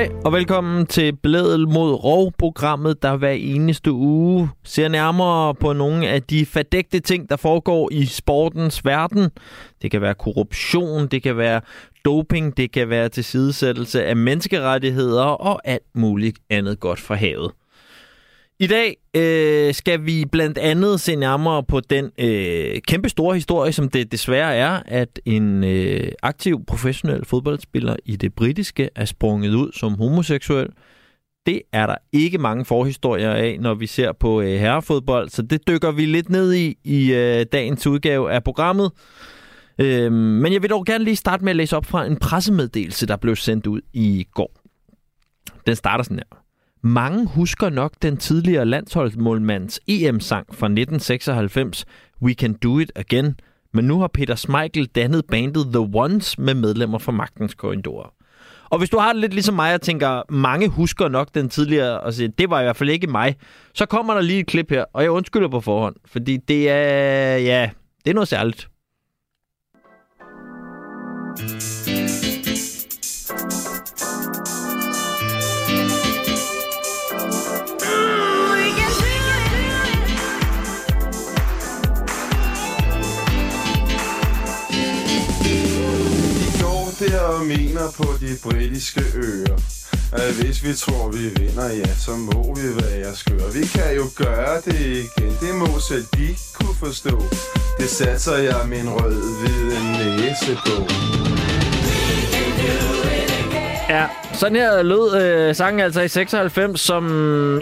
Hej og velkommen til Blædel mod Rov, programmet, der hver eneste uge ser nærmere på nogle af de fordægte ting, der foregår i sportens verden. Det kan være korruption, det kan være doping, det kan være tilsidesættelse af menneskerettigheder og alt muligt andet godt fra havet. I dag øh, skal vi blandt andet se nærmere på den øh, kæmpe store historie, som det desværre er, at en øh, aktiv professionel fodboldspiller i det britiske er sprunget ud som homoseksuel. Det er der ikke mange forhistorier af, når vi ser på øh, herrefodbold, så det dykker vi lidt ned i i øh, dagens udgave af programmet. Øh, men jeg vil dog gerne lige starte med at læse op fra en pressemeddelelse, der blev sendt ud i går. Den starter sådan her. Mange husker nok den tidligere landsholdsmålmands EM-sang fra 1996, We Can Do It Again, men nu har Peter Smeichel dannet bandet The Ones med medlemmer fra Magtens Korridorer. Og hvis du har det lidt ligesom mig og tænker, mange husker nok den tidligere, og siger, det var i hvert fald ikke mig, så kommer der lige et klip her, og jeg undskylder på forhånd, fordi det er, ja, det er noget særligt. der vinder på de britiske øer at hvis vi tror, vi vinder, ja, så må vi være skøre. Vi kan jo gøre det igen, det må selv de kunne forstå. Det satser jeg min rød-hvide næse på. Ja, sådan her lød øh, sangen altså i 96, som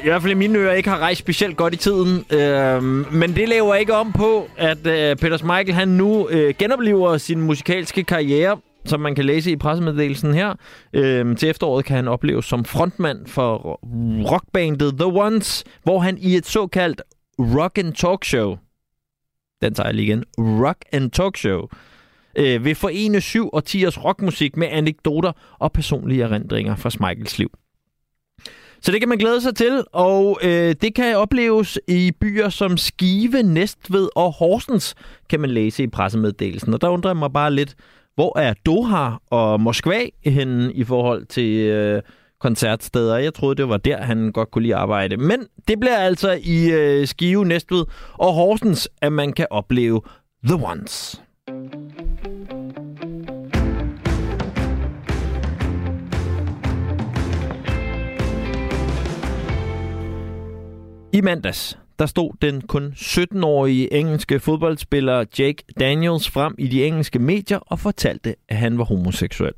i hvert fald i mine ører ikke har rejst specielt godt i tiden. Øh, men det laver ikke om på, at øh, Peter Michael han nu øh, genoplever sin musikalske karriere som man kan læse i pressemeddelelsen her. Øhm, til efteråret kan han opleves som frontmand for rockbandet The Ones, hvor han i et såkaldt rock and talk show, den tager jeg lige igen, rock and talk show, øh, vil forene syv og års rockmusik med anekdoter og personlige erindringer fra Michaels liv. Så det kan man glæde sig til, og øh, det kan opleves i byer som Skive, Næstved og Horsens, kan man læse i pressemeddelelsen. Og der undrer jeg mig bare lidt, hvor er Doha og Moskva henne i forhold til øh, koncertsteder? Jeg troede, det var der, han godt kunne lide at arbejde. Men det bliver altså i øh, Skive, Næstved og Horsens, at man kan opleve The Ones. I mandags, der stod den kun 17-årige engelske fodboldspiller Jake Daniels frem i de engelske medier og fortalte, at han var homoseksuel.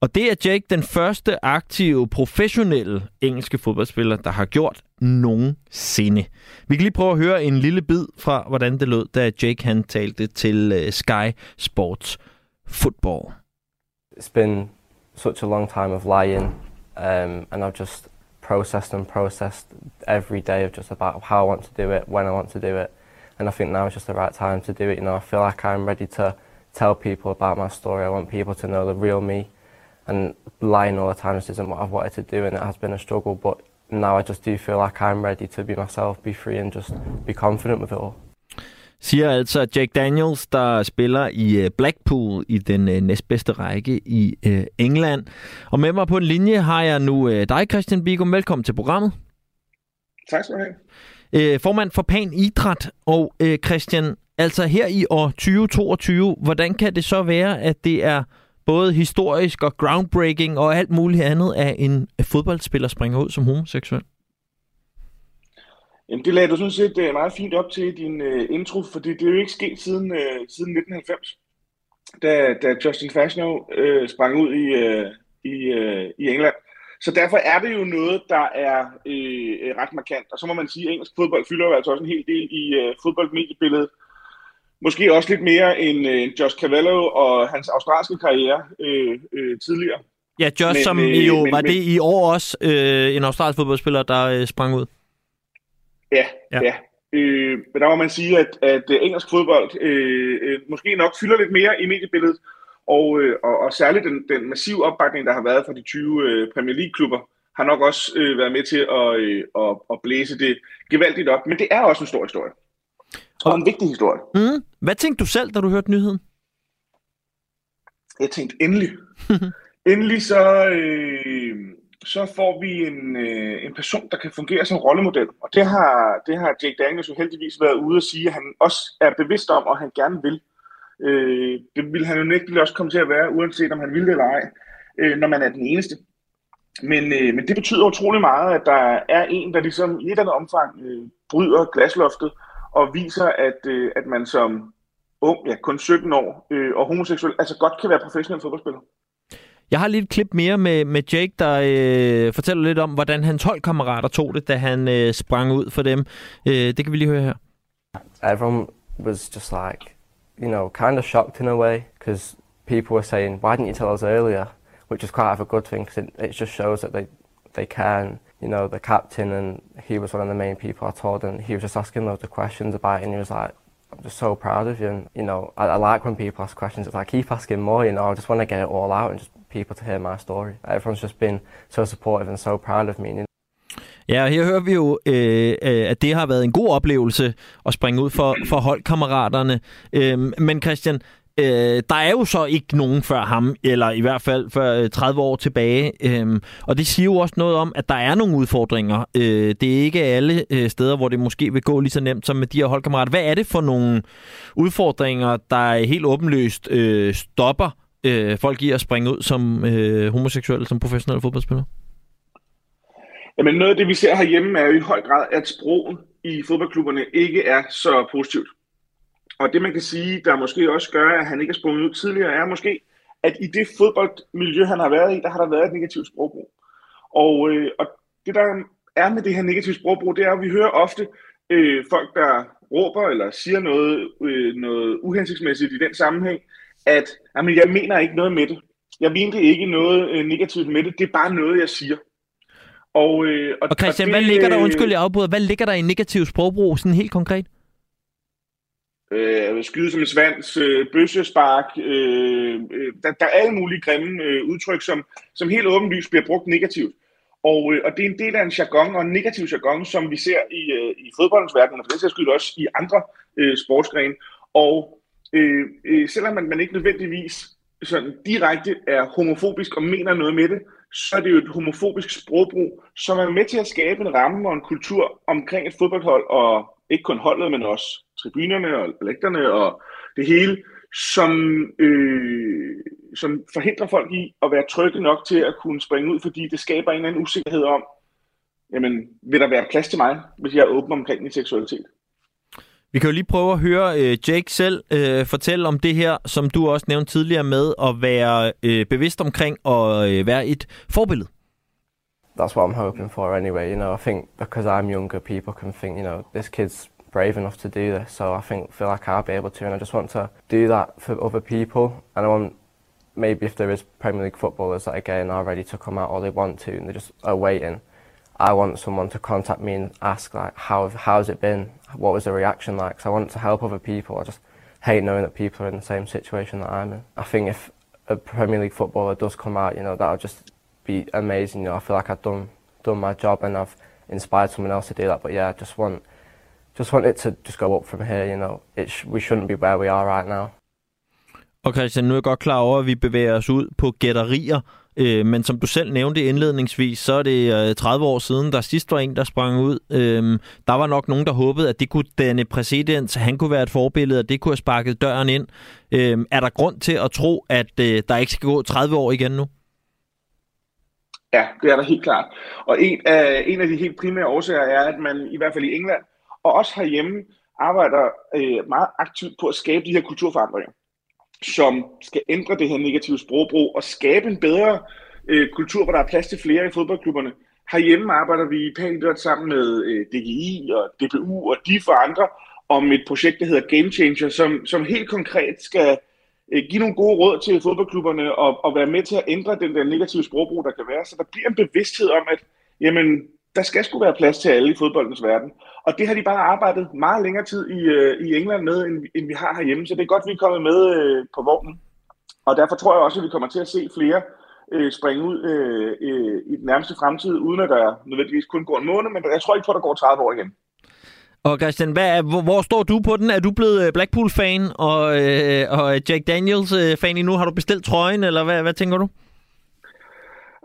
Og det er Jake den første aktive, professionelle engelske fodboldspiller, der har gjort nogensinde. Vi kan lige prøve at høre en lille bid fra, hvordan det lød, da Jake han talte til øh, Sky Sports Football. It's been such a long time of lying, um, and I've just processed and processed every day of just about how I want to do it, when I want to do it. And I think now is just the right time to do it. You know, I feel like I'm ready to tell people about my story. I want people to know the real me. And lying all the time just isn't what I've wanted to do, and it has been a struggle. But now I just do feel like I'm ready to be myself, be free, and just be confident with it all. Siger altså Jack Daniels, der spiller i øh, Blackpool i den øh, næstbedste række i øh, England. Og med mig på en linje har jeg nu dig, Christian Bigum. Velkommen til programmet. Tak skal du have. Formand for Pan Idræt. Og Christian, altså her i år 2022, hvordan kan det så være, at det er både historisk og groundbreaking og alt muligt andet, at en fodboldspiller springer ud som homoseksuel? Jamen, det lagde du sådan set uh, meget fint op til i din uh, intro, fordi det er jo ikke sket siden, uh, siden 1990, da, da Justin Fashionow uh, sprang ud i, uh, i, uh, i England. Så derfor er det jo noget, der er uh, ret markant. Og så må man sige, at engelsk fodbold fylder jo altså også en hel del i uh, fodboldmediebilledet. Måske også lidt mere end uh, Josh Cavallo og hans australske karriere uh, uh, tidligere. Ja, Josh, men, som uh, jo men, var men, det i år også uh, en australsk fodboldspiller, der uh, sprang ud. Ja, ja. ja. Øh, men der må man sige, at, at øh, engelsk fodbold øh, øh, måske nok fylder lidt mere i mediebilledet, og, øh, og, og særligt den, den massive opbakning, der har været fra de 20 øh, Premier League-klubber, har nok også øh, været med til at, øh, at, at blæse det gevaldigt op. Men det er også en stor historie. Og en vigtig historie. Mm. Hvad tænkte du selv, da du hørte nyheden? Jeg tænkte endelig. Endelig så, øh, så får vi en, øh, en person, der kan fungere som rollemodel. Og det har, det har Jake Daniels jo heldigvis været ude at sige, at han også er bevidst om, og han gerne vil. Øh, det vil han jo nægteligt også komme til at være, uanset om han vil det eller ej, øh, når man er den eneste. Men, øh, men det betyder utrolig meget, at der er en, der ligesom i et eller andet omfang øh, bryder glasloftet og viser, at, øh, at man som ung, ja, kun 17 år, øh, og homoseksuel, altså godt kan være professionel fodboldspiller. Jeg har lige et klip mere med, med Jake, der øh, fortæller lidt om, hvordan hans holdkammerater tog det, da han øh, sprang ud for dem. Øh, det kan vi lige høre her. Everyone was just like, you know, kind of shocked in a way, because people were saying, why didn't you tell us earlier? Which is quite of a good thing, because it, it just shows that they, they can. You know, the captain, and he was one of the main people I told, and he was just asking loads of questions about it, and he was like, I'm just so proud of you. And, you know, I, I like when people ask questions. It's like, keep asking more, you know, I just want to get it all out and just people to hear my story. Everyone's just been so supportive and so proud of me. You know? Ja, her hører vi jo, øh, øh, at det har været en god oplevelse at springe ud for, for holdkammeraterne. Øh, men Christian, øh, der er jo så ikke nogen før ham, eller i hvert fald før øh, 30 år tilbage. Øh, og det siger jo også noget om, at der er nogle udfordringer. Øh, det er ikke alle øh, steder, hvor det måske vil gå lige så nemt som med de her holdkammerater. Hvad er det for nogle udfordringer, der helt åbenløst øh, stopper øh, folk i at springe ud som øh, homoseksuelle, som professionelle fodboldspillere? Jamen noget af det, vi ser herhjemme, er jo i høj grad, at sproget i fodboldklubberne ikke er så positivt. Og det, man kan sige, der måske også gør, at han ikke er sprunget ud tidligere, er måske, at i det fodboldmiljø, han har været i, der har der været et negativt sprogbrug. Og, øh, og det, der er med det her negative sprogbrug, det er, at vi hører ofte øh, folk, der råber eller siger noget, øh, noget uhensigtsmæssigt i den sammenhæng, at jamen, jeg mener ikke noget med det. Jeg mente ikke noget øh, negativt med det. Det er bare noget, jeg siger. Og, øh, og, og Christian, og det, hvad ligger der, undskyld jeg afbryder, hvad ligger der i negativ sprogbrug, sådan helt konkret? Øh, skyde som en svans, øh, bøssespark, øh, øh, der, der er alle mulige grimme øh, udtryk, som, som helt åbenlyst bliver brugt negativt. Og, øh, og det er en del af en jargon og en negativ jargon, som vi ser i, øh, i fodboldens verden, og for den sags skyld også i andre øh, sportsgrene. Og øh, øh, selvom man, man ikke nødvendigvis sådan direkte er homofobisk og mener noget med det, så er det jo et homofobisk sprogbrug, som er med til at skabe en ramme og en kultur omkring et fodboldhold, og ikke kun holdet, men også tribunerne og lægterne og det hele, som, øh, som forhindrer folk i at være trygge nok til at kunne springe ud, fordi det skaber en eller anden usikkerhed om, jamen, vil der være plads til mig, hvis jeg er åben omkring min seksualitet? Vi kan jo lige prøve at høre øh, Jake selv øh, fortælle om det her, som du også nævnte tidligere med at være øh, bevidst omkring og øh, være et forbillede. That's what I'm hoping for anyway. You know, I think because I'm younger, people can think, you know, this kid's brave enough to do this. So I think feel like I'll be able to, and I just want to do that for other people. And I want maybe if there is Premier League footballers that again are ready to come out or they want to, and they're just are waiting. I want someone to contact me and ask like, how how's it been? What was the reaction like? Because I want to help other people. I just hate knowing that people are in the same situation that I'm in. I think if a Premier League footballer does come out, you know, that'll just be amazing. You know, I feel like I've done done my job and I've inspired someone else to do that. But yeah, I just want just want it to just go up from here. You know, it sh- we shouldn't be where we are right now. Og Christian, nu er jeg godt klar over, at vi bevæger os ud på gætterier, øh, men som du selv nævnte indledningsvis, så er det øh, 30 år siden, der sidst var en, der sprang ud. Øh, der var nok nogen, der håbede, at det kunne danne præcedens, han kunne være et forbillede, og det kunne have sparket døren ind. Øh, er der grund til at tro, at øh, der ikke skal gå 30 år igen nu? Ja, det er der helt klart. Og en af, en af de helt primære årsager er, at man i hvert fald i England, og også herhjemme, arbejder øh, meget aktivt på at skabe de her kulturforandringer som skal ændre det her negative sprogbrug og skabe en bedre øh, kultur, hvor der er plads til flere i fodboldklubberne. Herhjemme arbejder vi i Panidot sammen med øh, DGI og DBU og de for andre om et projekt, der hedder Game Changer, som, som helt konkret skal øh, give nogle gode råd til fodboldklubberne og, og være med til at ændre den der negative sprogbrug, der kan være. Så der bliver en bevidsthed om, at jamen, der skal sgu være plads til alle i fodboldens verden. Og det har de bare arbejdet meget længere tid i, øh, i England med, end, end vi har herhjemme. Så det er godt, at vi er kommet med øh, på vognen. Og derfor tror jeg også, at vi kommer til at se flere øh, springe ud øh, øh, i den nærmeste fremtid, uden at der nødvendigvis kun går en måned, men jeg tror ikke på, at der går 30 år igen. Og Christian, hvad er, hvor, hvor står du på den? Er du blevet øh, Blackpool-fan og, øh, og Jack Daniels-fan øh, nu? endnu? Har du bestilt trøjen, eller hvad, hvad tænker du?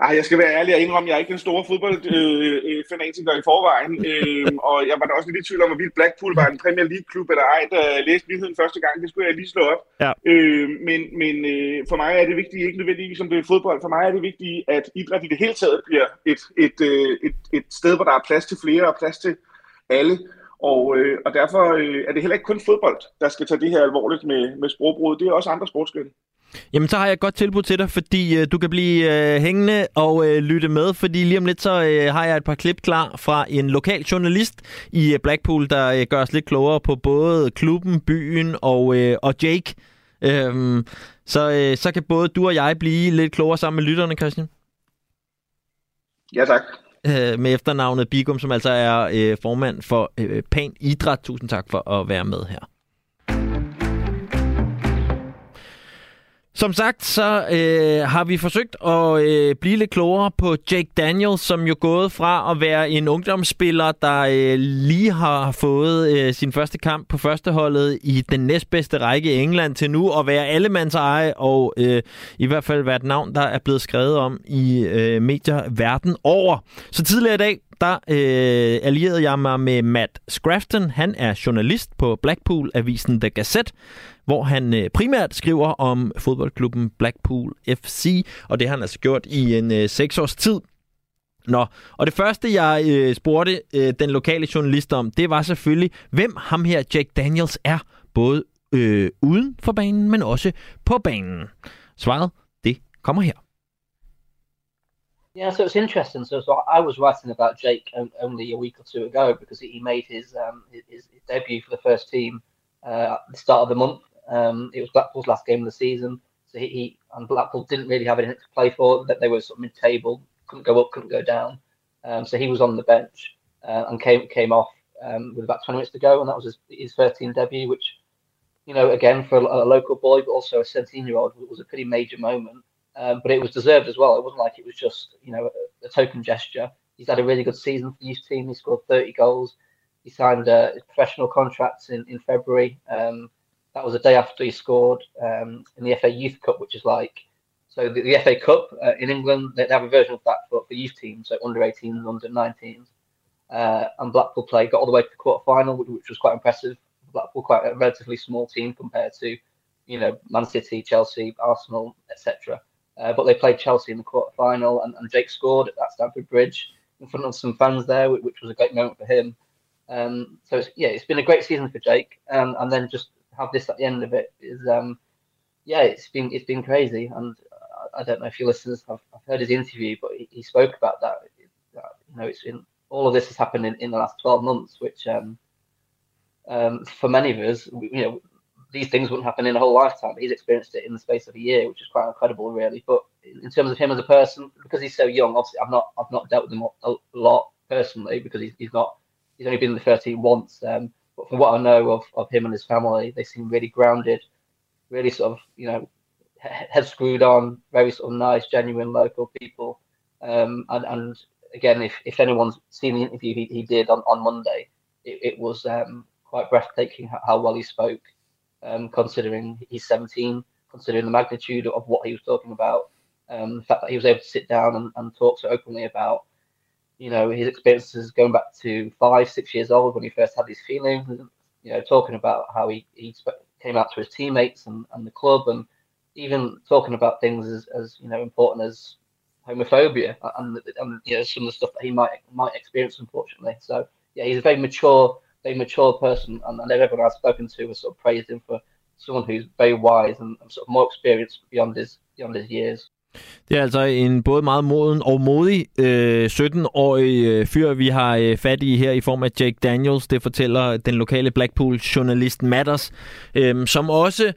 Ej, jeg skal være ærlig og indrømme, at jeg er ikke den store fodboldfanatiker øh, i forvejen. Øh, og jeg var da også lidt i tvivl om, hvorvidt Blackpool var en Premier League-klub eller ej, da jeg læste nyheden første gang. Det skulle jeg lige slå op. Ja. Øh, men men øh, for mig er det vigtigt, ikke nødvendigvis som det er fodbold, for mig er det vigtigt, at idræt i det hele taget bliver et, et, øh, et, et sted, hvor der er plads til flere og plads til alle. Og, øh, og derfor øh, er det heller ikke kun fodbold, der skal tage det her alvorligt med, med sprogbrud. Det er også andre sportsgrene. Jamen, så har jeg et godt tilbud til dig, fordi øh, du kan blive øh, hængende og øh, lytte med, fordi lige om lidt så øh, har jeg et par klip klar fra en lokal journalist i øh, Blackpool, der øh, gør os lidt klogere på både klubben, byen og, øh, og Jake. Øhm, så, øh, så kan både du og jeg blive lidt klogere sammen med lytterne, Christian. Ja, tak. Øh, med efternavnet Bigum, som altså er øh, formand for øh, Pan Idræt. Tusind tak for at være med her. Som sagt, så øh, har vi forsøgt at øh, blive lidt klogere på Jake Daniels, som jo gået fra at være en ungdomsspiller, der øh, lige har fået øh, sin første kamp på førsteholdet i den næstbedste række i England til nu at være allemands eje, og øh, i hvert fald være et navn, der er blevet skrevet om i øh, medier verden over. Så tidligere i dag, der øh, allierede jeg mig med Matt Scrafton. Han er journalist på Blackpool-avisen The Gazette, hvor han øh, primært skriver om fodboldklubben Blackpool FC, og det har han altså gjort i en øh, seks års tid. Nå, og det første, jeg øh, spurgte øh, den lokale journalist om, det var selvfølgelig, hvem ham her Jack Daniels er, både øh, uden for banen, men også på banen. Svaret, det kommer her. Yeah, so it's interesting. So, so I was writing about Jake only a week or two ago because he made his um, his, his debut for the first team uh, at the start of the month. Um, it was Blackpool's last game of the season, so he, he and Blackpool didn't really have anything to play for. That they were sort of mid-table, couldn't go up, couldn't go down. Um, so he was on the bench uh, and came came off um, with about 20 minutes to go, and that was his, his 13 debut, which you know again for a, a local boy, but also a 17 year old, was a pretty major moment. Um, but it was deserved as well. It wasn't like it was just you know a, a, token gesture. He's had a really good season for the youth team. He scored 30 goals. He signed a professional contract in in February. Um, that was a day after he scored um, in the FA Youth Cup, which is like so the, the FA Cup uh, in England. They have a version of that for, for youth teams, so under 18s, under 19s. Uh, and Blackpool played, got all the way to the quarter final, which, which was quite impressive. Blackpool quite a relatively small team compared to, you know, Man City, Chelsea, Arsenal, etc. Uh, but they played Chelsea in the quarter final, and, and Jake scored at that Stamford Bridge in front of some fans there, which, which was a great moment for him. Um, so it's, yeah, it's been a great season for Jake, um, and then just have this at the end of it is um, yeah, it's been it's been crazy, and I, I don't know if your listeners have, have heard his interview, but he, he spoke about that. that. You know, it's been all of this has happened in, in the last twelve months, which um, um, for many of us, you know, these things wouldn't happen in a whole lifetime. He's experienced it in the space of a year, which is quite incredible, really. But in terms of him as a person, because he's so young, obviously I've not I've not dealt with him a lot personally because he's, he's not he's only been in the 13 once. Um, but from what I know of, of him and his family, they seem really grounded, really sort of, you know, head screwed on, very sort of nice, genuine local people. Um, and, and again, if, if anyone's seen the interview he, he did on, on Monday, it, it was um, quite breathtaking how, how well he spoke, um, considering he's 17, considering the magnitude of what he was talking about, um, the fact that he was able to sit down and, and talk so openly about you know, his experiences going back to five, six years old when he first had these feelings, you know, talking about how he, he came out to his teammates and, and the club and even talking about things as, as you know, important as homophobia and, and, you know, some of the stuff that he might might experience, unfortunately. So, yeah, he's a very mature, very mature person. And, and everyone I've spoken to has sort of praised him for someone who's very wise and, and sort of more experienced beyond his beyond his years. Det er altså en både meget moden og modig øh, 17-årig øh, fyr, vi har øh, fat i her i form af Jake Daniels. Det fortæller den lokale Blackpool-journalist Matters, øh, som også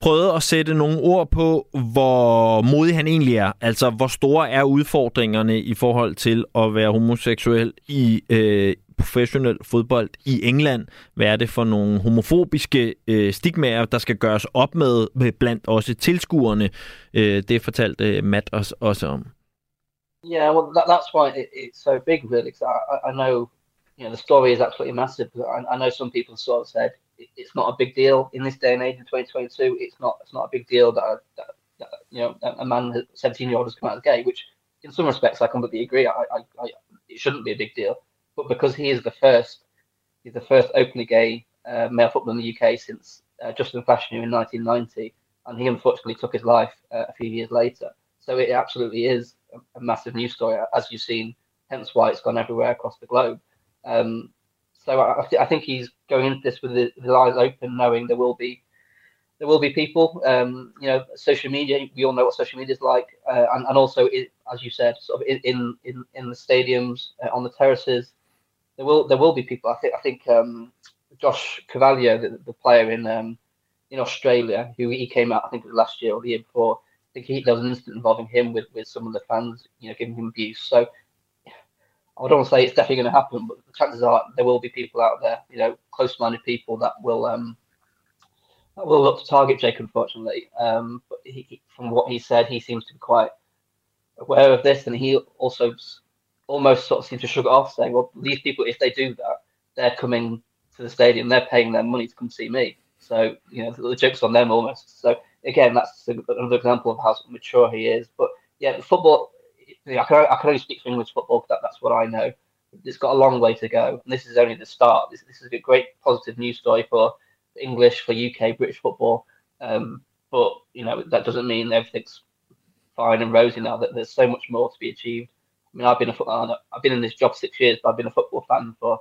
prøvede at sætte nogle ord på, hvor modig han egentlig er. Altså, hvor store er udfordringerne i forhold til at være homoseksuel i, øh, professionel fodbold i England. Hvad er det for nogle homofobiske øh, stigmaer, der skal gøres op med, med blandt også tilskuerne? Øh, det fortalte øh, Matt os også om. Yeah, well, that, that's why it, it's so big, really. Cause I, I know, you know, the story is absolutely massive. I, I know some people sort of said it's not a big deal in this day and age in 2022. It's not. It's not a big deal that, that, that you know a man, 17 year old, has come out as gay, which in some respects, I completely agree. I, I, I, it shouldn't be a big deal, but because he is the first, he's the first openly gay uh, male footballer in the UK since uh, Justin Fashanu in 1990, and he unfortunately took his life uh, a few years later. So it absolutely is a, a, massive news story, as you've seen. Hence why it's gone everywhere across the globe. Um, so I, th- I, think he's going into this with the eyes open, knowing there will be there will be people. Um, you know, social media. We all know what social media is like, uh, and, and also, it, as you said, sort of in in in the stadiums, uh, on the terraces, there will there will be people. I think I think um, Josh Cavallo, the, the player in um, in Australia, who he came out, I think it was last year or the year before. I think he, there was an incident involving him with, with some of the fans, you know, giving him abuse. So I don't want to say it's definitely going to happen, but the chances are there will be people out there, you know, close-minded people that will um, will look to target Jake, unfortunately. Um, but he, from what he said, he seems to be quite aware of this, and he also almost sort of seems to shrug it off, saying, "Well, these people, if they do that, they're coming to the stadium, they're paying their money to come see me. So you know, the, the joke's on them almost. So again, that's another example of how mature he is. But yeah, football. I can, I can only speak for English football. That, that's what I know. It's got a long way to go, and this is only the start. This, this is a great positive news story for English, for UK, British football. Um, but you know that doesn't mean everything's fine and rosy now. That there's so much more to be achieved. I mean, I've been a football. I've been in this job six years, but I've been a football fan for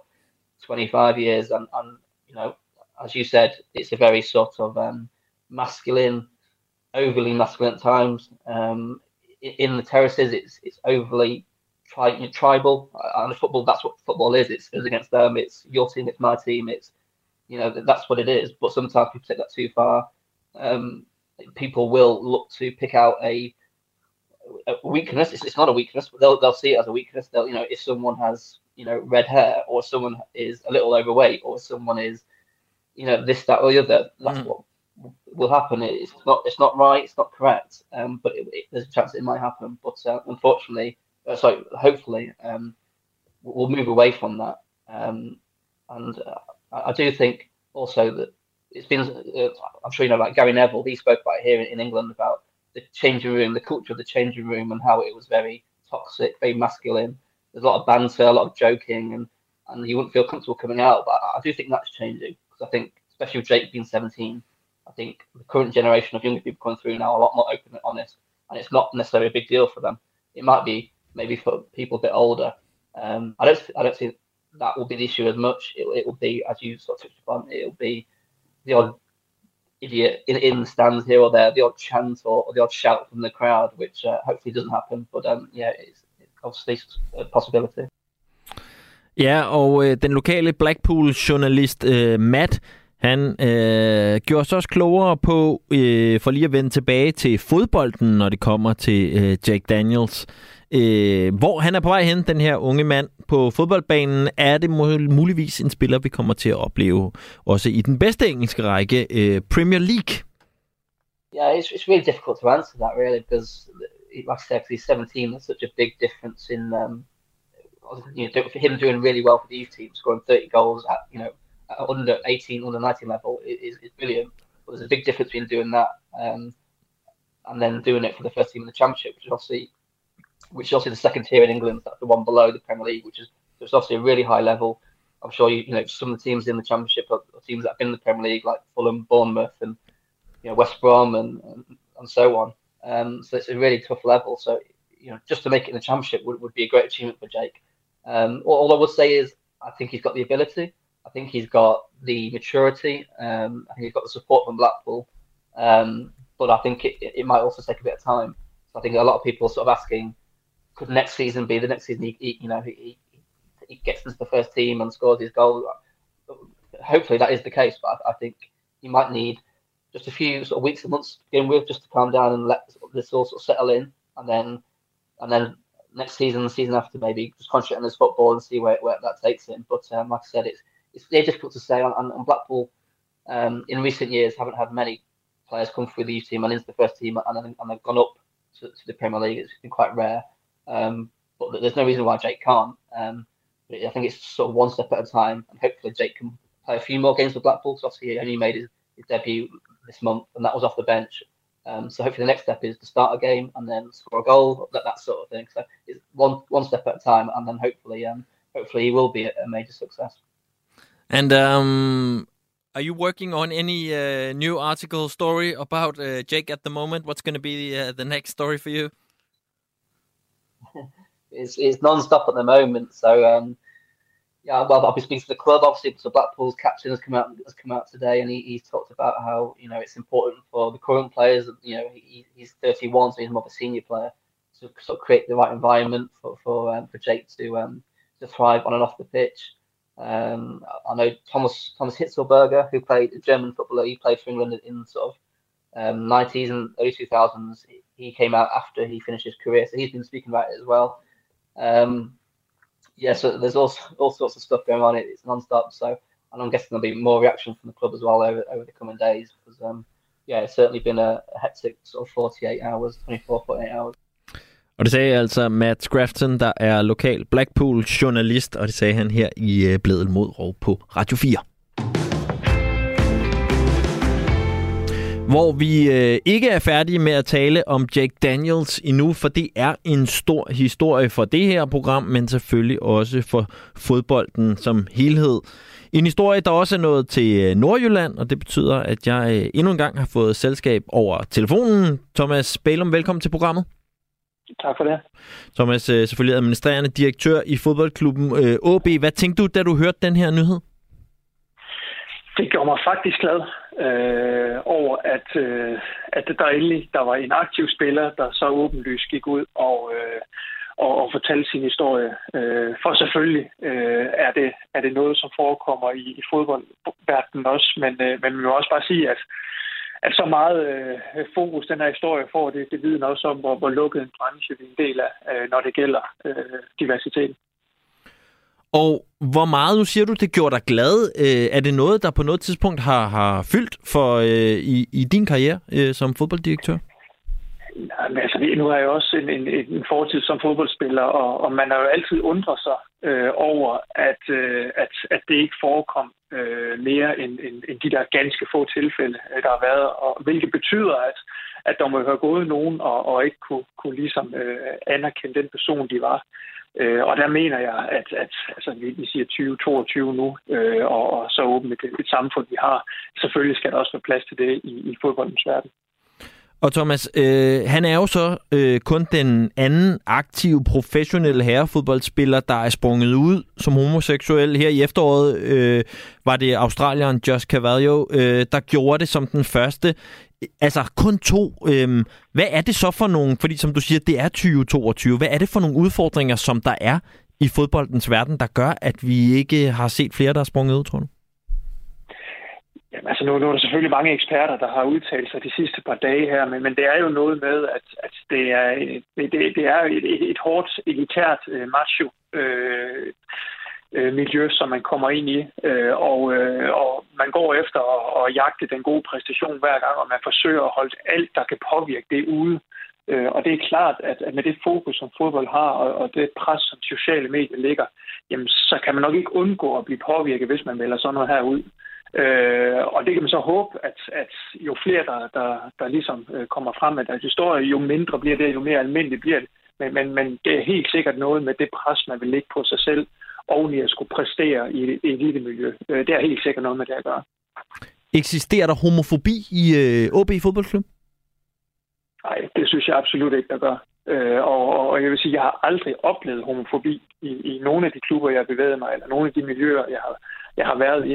25 years, and, and you know, as you said, it's a very sort of um, masculine, overly masculine at times. Um, in the terraces, it's it's overly tri- tribal. And football, that's what football is. It's us against them. It's your team. It's my team. It's you know that's what it is. But sometimes people take that too far. Um, people will look to pick out a, a weakness. It's, it's, not a weakness, but they'll they'll see it as a weakness. They'll you know if someone has you know red hair or someone is a little overweight or someone is you know this that or the other, that's mm. what will happen. It's not it's not right. It's not correct. Um, but it, it, there's a chance it might happen. But uh, unfortunately, uh, sorry, hopefully, um, we'll move away from that. Um, and uh, I, do think also that it's been, uh, I'm sure you know about Gary Neville, he spoke about here in, in, England about the changing room, the culture of the changing room, and how it was very toxic, very masculine. There's a lot of banter, a lot of joking, and, and you wouldn't feel comfortable coming out. But I, do think that's changing because I think, especially with Jake being 17, I think the current generation of younger people coming through now are a lot more open and honest, and it's not necessarily a big deal for them. It might be maybe for people a bit older. Um, I don't, I don't see that will be the issue as much. It, it will be, as you sort of touched upon, it will be the odd idiot in, in stands here or there, the odd chant or, or the odd shout from the crowd, which uh, hopefully doesn't happen. But um, yeah, it's, it's obviously a possibility. Ja, og øh, den lokale Blackpool-journalist øh, Matt, han øh, gjorde os også klogere på, øh, for lige at vende tilbage til fodbolden, når det kommer til øh, Jack Daniels. Øh, hvor han er på vej hen, den her unge mand på fodboldbanen, er det muligvis en spiller, vi kommer til at opleve også i den bedste engelske række, øh, Premier League. Yeah, it's, it's really difficult to answer that really because, like I said, he's 17, That's such a big difference in um, you know, for him doing really well for these teams, scoring 30 goals at you know at under 18, under 19 level is, is brilliant. But there's a big difference between doing that um, and then doing it for the first team in the championship, which is obviously which is obviously the second tier in England, that's the one below the Premier League, which is it's obviously a really high level. I'm sure you, you know some of the teams in the Championship are, teams that have been in the Premier League, like Fulham, Bournemouth, and you know West Brom, and and, and so on. Um, so it's a really tough level. So you know, just to make it in the Championship would, would be a great achievement for Jake. Um, all I would say is, I think he's got the ability. I think he's got the maturity. Um, I think he's got the support from Blackpool. Um, but I think it, it might also take a bit of time. So I think a lot of people are sort of asking, could next season be the next season? He, he you know, he, he gets into the first team and scores his goal. Hopefully that is the case, but I, I think he might need just a few sort of weeks and months to begin with, just to calm down and let this all sort of settle in, and then and then next season, the season after, maybe just concentrate on his football and see where, where that takes him. But um, like I said, it's it's very difficult to say. And, and Blackpool um, in recent years haven't had many players come through the youth team and into the first team, and, and they've gone up to, to the Premier League. It's been quite rare. Um, but there's no reason why Jake can't. Um, I think it's sort of one step at a time, and hopefully Jake can play a few more games with Blackpool. Because obviously he only made his, his, debut this month, and that was off the bench. Um, so hopefully the next step is to start a game and then score a goal, that, that sort of thing. So it's one one step at a time, and then hopefully um, hopefully he will be a, a major success. And um, are you working on any uh, new article story about uh, Jake at the moment? What's going to be uh, the next story for you? It's, it's non-stop at the moment. So um, yeah, well, I've been speaking to the club. Obviously, so Blackpool's captain has come out has come out today, and he, he's talked about how you know it's important for the current players. You know, he, he's 31, so he's more of a senior player to sort of create the right environment for for um, for Jake to um, to thrive on and off the pitch. Um, I know Thomas Thomas Hitzelberger, who played a German footballer, he played for England in sort of um, 90s and early 2000s. He came out after he finished his career, so he's been speaking about it as well. Um, yeah, so there's all, all sorts of stuff going on. It's non-stop. So, and I'm guessing there'll be more reaction from the club as well over, over the coming days because, um, yeah, it's certainly been a, a hectic sort of 48 hours, 24, 48 hours. Og det sagde altså Matt Scrafton, der er lokal Blackpool-journalist, og det sagde han her i øh, Blædel mod Rov på Radio 4. hvor vi øh, ikke er færdige med at tale om Jack Daniels endnu, for det er en stor historie for det her program, men selvfølgelig også for fodbolden som helhed. En historie, der også er nået til øh, Nordjylland, og det betyder, at jeg øh, endnu en gang har fået selskab over telefonen. Thomas Bælum, velkommen til programmet. Tak for det. Thomas, øh, selvfølgelig administrerende direktør i fodboldklubben AB. Hvad tænkte du, da du hørte den her nyhed? Det gjorde mig faktisk glad øh, over, at, øh, at der endelig der var en aktiv spiller, der så åbenlyst gik ud og, øh, og, og fortalte sin historie. Øh, for selvfølgelig øh, er, det, er det noget, som forekommer i, i fodboldverdenen også, men, øh, men vi må også bare sige, at, at så meget øh, fokus den her historie får, det, det vidner også om, hvor, hvor lukket en branche vi er en del af, øh, når det gælder øh, diversitet. Og hvor meget, nu siger du, det gjorde dig glad. Øh, er det noget, der på noget tidspunkt har, har fyldt for øh, i, i din karriere øh, som fodbolddirektør? Jamen, altså, nu har jeg også en, en, en fortid som fodboldspiller, og, og man har jo altid undret sig øh, over, at, øh, at, at det ikke forekom øh, mere end, end, end de der ganske få tilfælde, øh, der har været, og hvilket betyder, at, at der må have gået nogen og, og ikke kunne, kunne ligesom øh, anerkende den person, de var. Øh, og der mener jeg, at, at altså, vi, vi siger 2022 nu, øh, og, og så åbent et, et samfund, vi har. Selvfølgelig skal der også være plads til det i, i fodboldens verden. Og Thomas, øh, han er jo så øh, kun den anden aktive professionelle herrefodboldspiller, der er sprunget ud som homoseksuel. Her i efteråret øh, var det Australieren Josh Cavallo, øh, der gjorde det som den første. Altså kun to. Øhm, hvad er det så for nogle, fordi som du siger, det er 2022. Hvad er det for nogle udfordringer, som der er i fodboldens verden, der gør, at vi ikke har set flere, der er sprunget ud, tror du? Jamen, altså nu, nu er der selvfølgelig mange eksperter, der har udtalt sig de sidste par dage her, men, men det er jo noget med, at, at det er, det, det er et, et, et hårdt, elitært øh, macho øh, øh, miljø, som man kommer ind i, øh, og, øh, og man går efter at, at jagte den gode præstation hver gang, og man forsøger at holde alt, der kan påvirke det ude. Øh, og det er klart, at, at med det fokus, som fodbold har, og, og det pres, som sociale medier ligger, jamen, så kan man nok ikke undgå at blive påvirket, hvis man melder sådan noget her ud. Øh, og det kan man så håbe, at, at jo flere, der, der, der ligesom øh, kommer frem med deres historie, jo mindre bliver det, jo mere almindeligt bliver det. Men, men, men det er helt sikkert noget med det pres, man vil lægge på sig selv, oven i at skulle præstere i et elitemiljø. Øh, det er helt sikkert noget med det at gøre. Eksisterer der homofobi i øh, OB Fodboldklub? Nej, det synes jeg absolut ikke, der gør. Øh, og, og jeg vil sige, jeg har aldrig oplevet homofobi i, i nogle af de klubber, jeg har bevæget mig, eller nogle af de miljøer, jeg har, jeg har været i.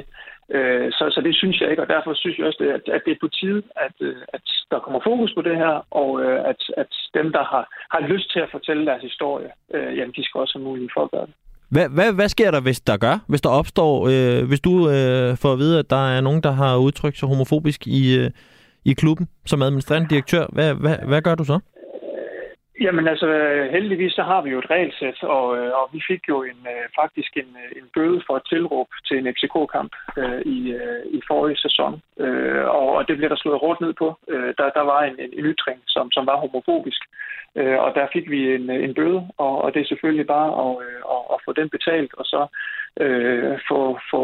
Øh, så, så det synes jeg ikke, og derfor synes jeg også, at, at det er på tide, at, øh, at der kommer fokus på det her, og at, at dem, der har, har lyst til at fortælle deres historie, øh, jamen, de skal også have mulighed for at gøre det. Hvad, hvad, hvad sker der, hvis der gør? Hvis der opstår, øh, hvis du øh, får at vide, at der er nogen, der har udtrykt sig homofobisk i, øh, i klubben som administrerende direktør, hvad, hvad, hvad gør du så? Jamen altså, heldigvis så har vi jo et regelsæt, og, øh, og vi fik jo en, øh, faktisk en, øh, en bøde for et tilråb til en FCK-kamp øh, i, i forrige sæson. Øh, og, og det blev der slået hårdt ned på. Øh, der, der var en, en, en ytring, som, som var homofobisk, øh, og der fik vi en, en bøde, og, og det er selvfølgelig bare at, at, at få den betalt, og så øh, få, få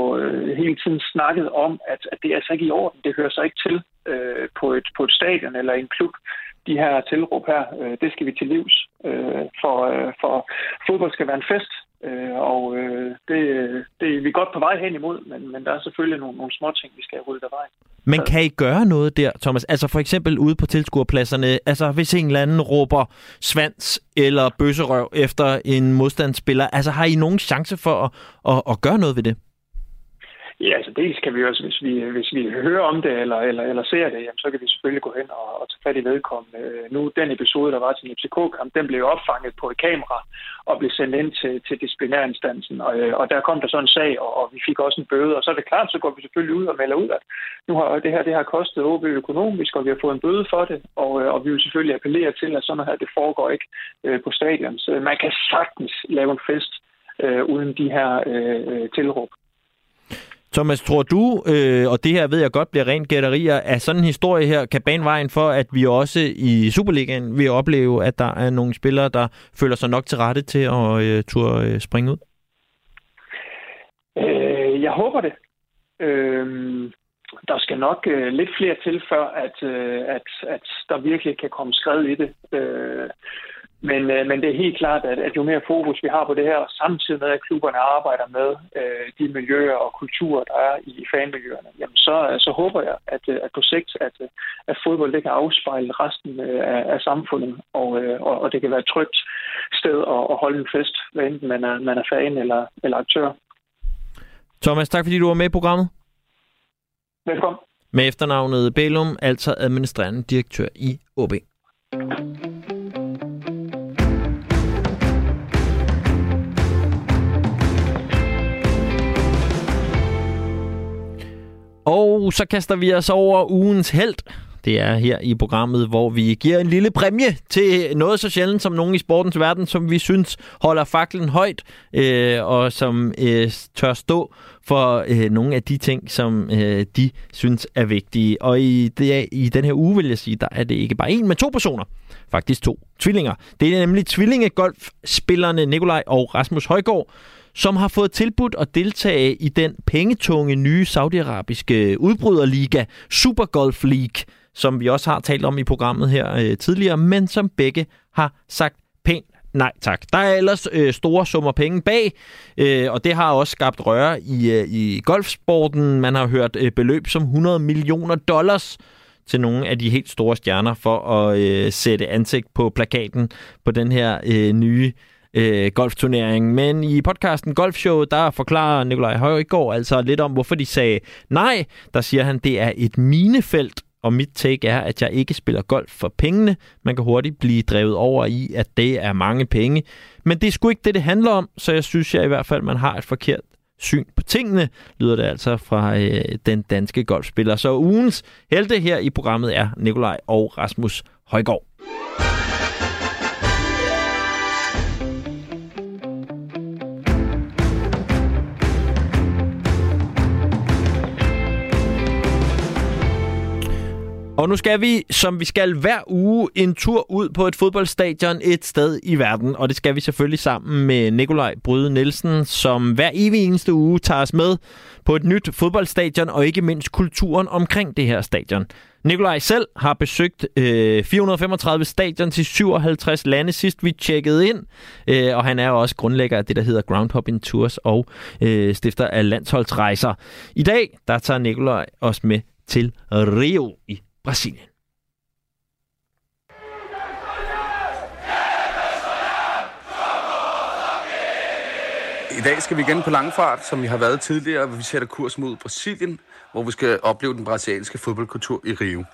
hele tiden snakket om, at, at det er altså ikke i orden, det hører sig ikke til øh, på, et, på et stadion eller en klub, de her tilråb her, øh, det skal vi til livs. Øh, for, øh, for fodbold skal være en fest, øh, og øh, det, det er vi godt på vej hen imod, men, men der er selvfølgelig nogle, nogle små ting, vi skal rulle der vej. Men kan I gøre noget der, Thomas? Altså for eksempel ude på tilskuerpladserne, altså hvis en eller anden råber svans eller bøsserøv efter en modstandsspiller, altså har I nogen chance for at, at, at gøre noget ved det? Ja, altså dels kan vi også, hvis vi, hvis vi hører om det eller, eller, eller ser det, jamen, så kan vi selvfølgelig gå hen og, og tage fat i vedkommende. Øh, nu, den episode, der var til en FCK-kamp, den blev opfanget på et kamera og blev sendt ind til, til disciplinærinstansen. Og, øh, og der kom der så en sag, og, og vi fik også en bøde. Og så er det klart, så går vi selvfølgelig ud og melder ud, at nu har det her, det har kostet OB økonomisk, og vi har fået en bøde for det. Og, øh, og vi vil selvfølgelig appellere til, at sådan her, det foregår ikke på stadion. Så man kan sagtens lave en fest øh, uden de her øh, tilråb. Thomas, tror du, øh, og det her ved jeg godt bliver rent gætterier, at sådan en historie her kan bane vejen for, at vi også i Superligaen vil opleve, at der er nogle spillere, der føler sig nok til rette til at øh, turde øh, springe ud? Øh, jeg håber det. Øh, der skal nok øh, lidt flere til, før at, øh, at, at der virkelig kan komme skred i det. Øh, men, øh, men det er helt klart, at, at jo mere fokus vi har på det her, og samtidig med, at klubberne arbejder med øh, de miljøer og kulturer, der er i fanmiljøerne, jamen så, så håber jeg, at, øh, at på sigt, at, øh, at fodbold det kan afspejle resten øh, af, af samfundet, og, og, og det kan være et trygt sted at, at holde en fest, hvad enten man er, man er fan eller, eller aktør. Thomas, tak fordi du var med i programmet. Velkommen. Med efternavnet Bælum, altså administrerende direktør i OB. Og så kaster vi os over ugens held. Det er her i programmet, hvor vi giver en lille præmie til noget så sjældent som nogen i sportens verden, som vi synes holder faklen højt, øh, og som øh, tør stå for øh, nogle af de ting, som øh, de synes er vigtige. Og i, det, i den her uge, vil jeg sige, der er det ikke bare en, men to personer. Faktisk to tvillinger. Det er nemlig tvillingegolfspillerne Nikolaj og Rasmus Højgaard, som har fået tilbudt at deltage i den pengetunge nye saudiarabiske øh, udbryderliga, Super Golf League, som vi også har talt om i programmet her øh, tidligere, men som begge har sagt pænt nej tak. Der er ellers øh, store summer penge bag, øh, og det har også skabt røre i, øh, i golfsporten. Man har hørt øh, beløb som 100 millioner dollars til nogle af de helt store stjerner for at øh, sætte ansigt på plakaten på den her øh, nye øh, Øh, golfturnering. Men i podcasten Golfshow, der forklarer Nikolaj Højgaard altså lidt om, hvorfor de sagde nej. Der siger han, det er et minefelt, og mit take er, at jeg ikke spiller golf for pengene. Man kan hurtigt blive drevet over i, at det er mange penge. Men det er sgu ikke det, det handler om, så jeg synes jeg i hvert fald, man har et forkert syn på tingene, lyder det altså fra øh, den danske golfspiller. Så ugens helte her i programmet er Nikolaj og Rasmus Højgaard. Og nu skal vi, som vi skal hver uge, en tur ud på et fodboldstadion et sted i verden. Og det skal vi selvfølgelig sammen med Nikolaj Bryde Nielsen, som hver evig eneste uge tager os med på et nyt fodboldstadion, og ikke mindst kulturen omkring det her stadion. Nikolaj selv har besøgt øh, 435 stadion til 57 lande sidst vi tjekkede ind, øh, og han er også grundlægger af det, der hedder Groundhopping Tours og øh, stifter af landsholdsrejser. I dag, der tager Nikolaj os med til Rio i Brasilien. I dag skal vi igen på langfart, som vi har været tidligere, hvor vi sætter kurs mod Brasilien, hvor vi skal opleve den brasilianske fodboldkultur i Rio.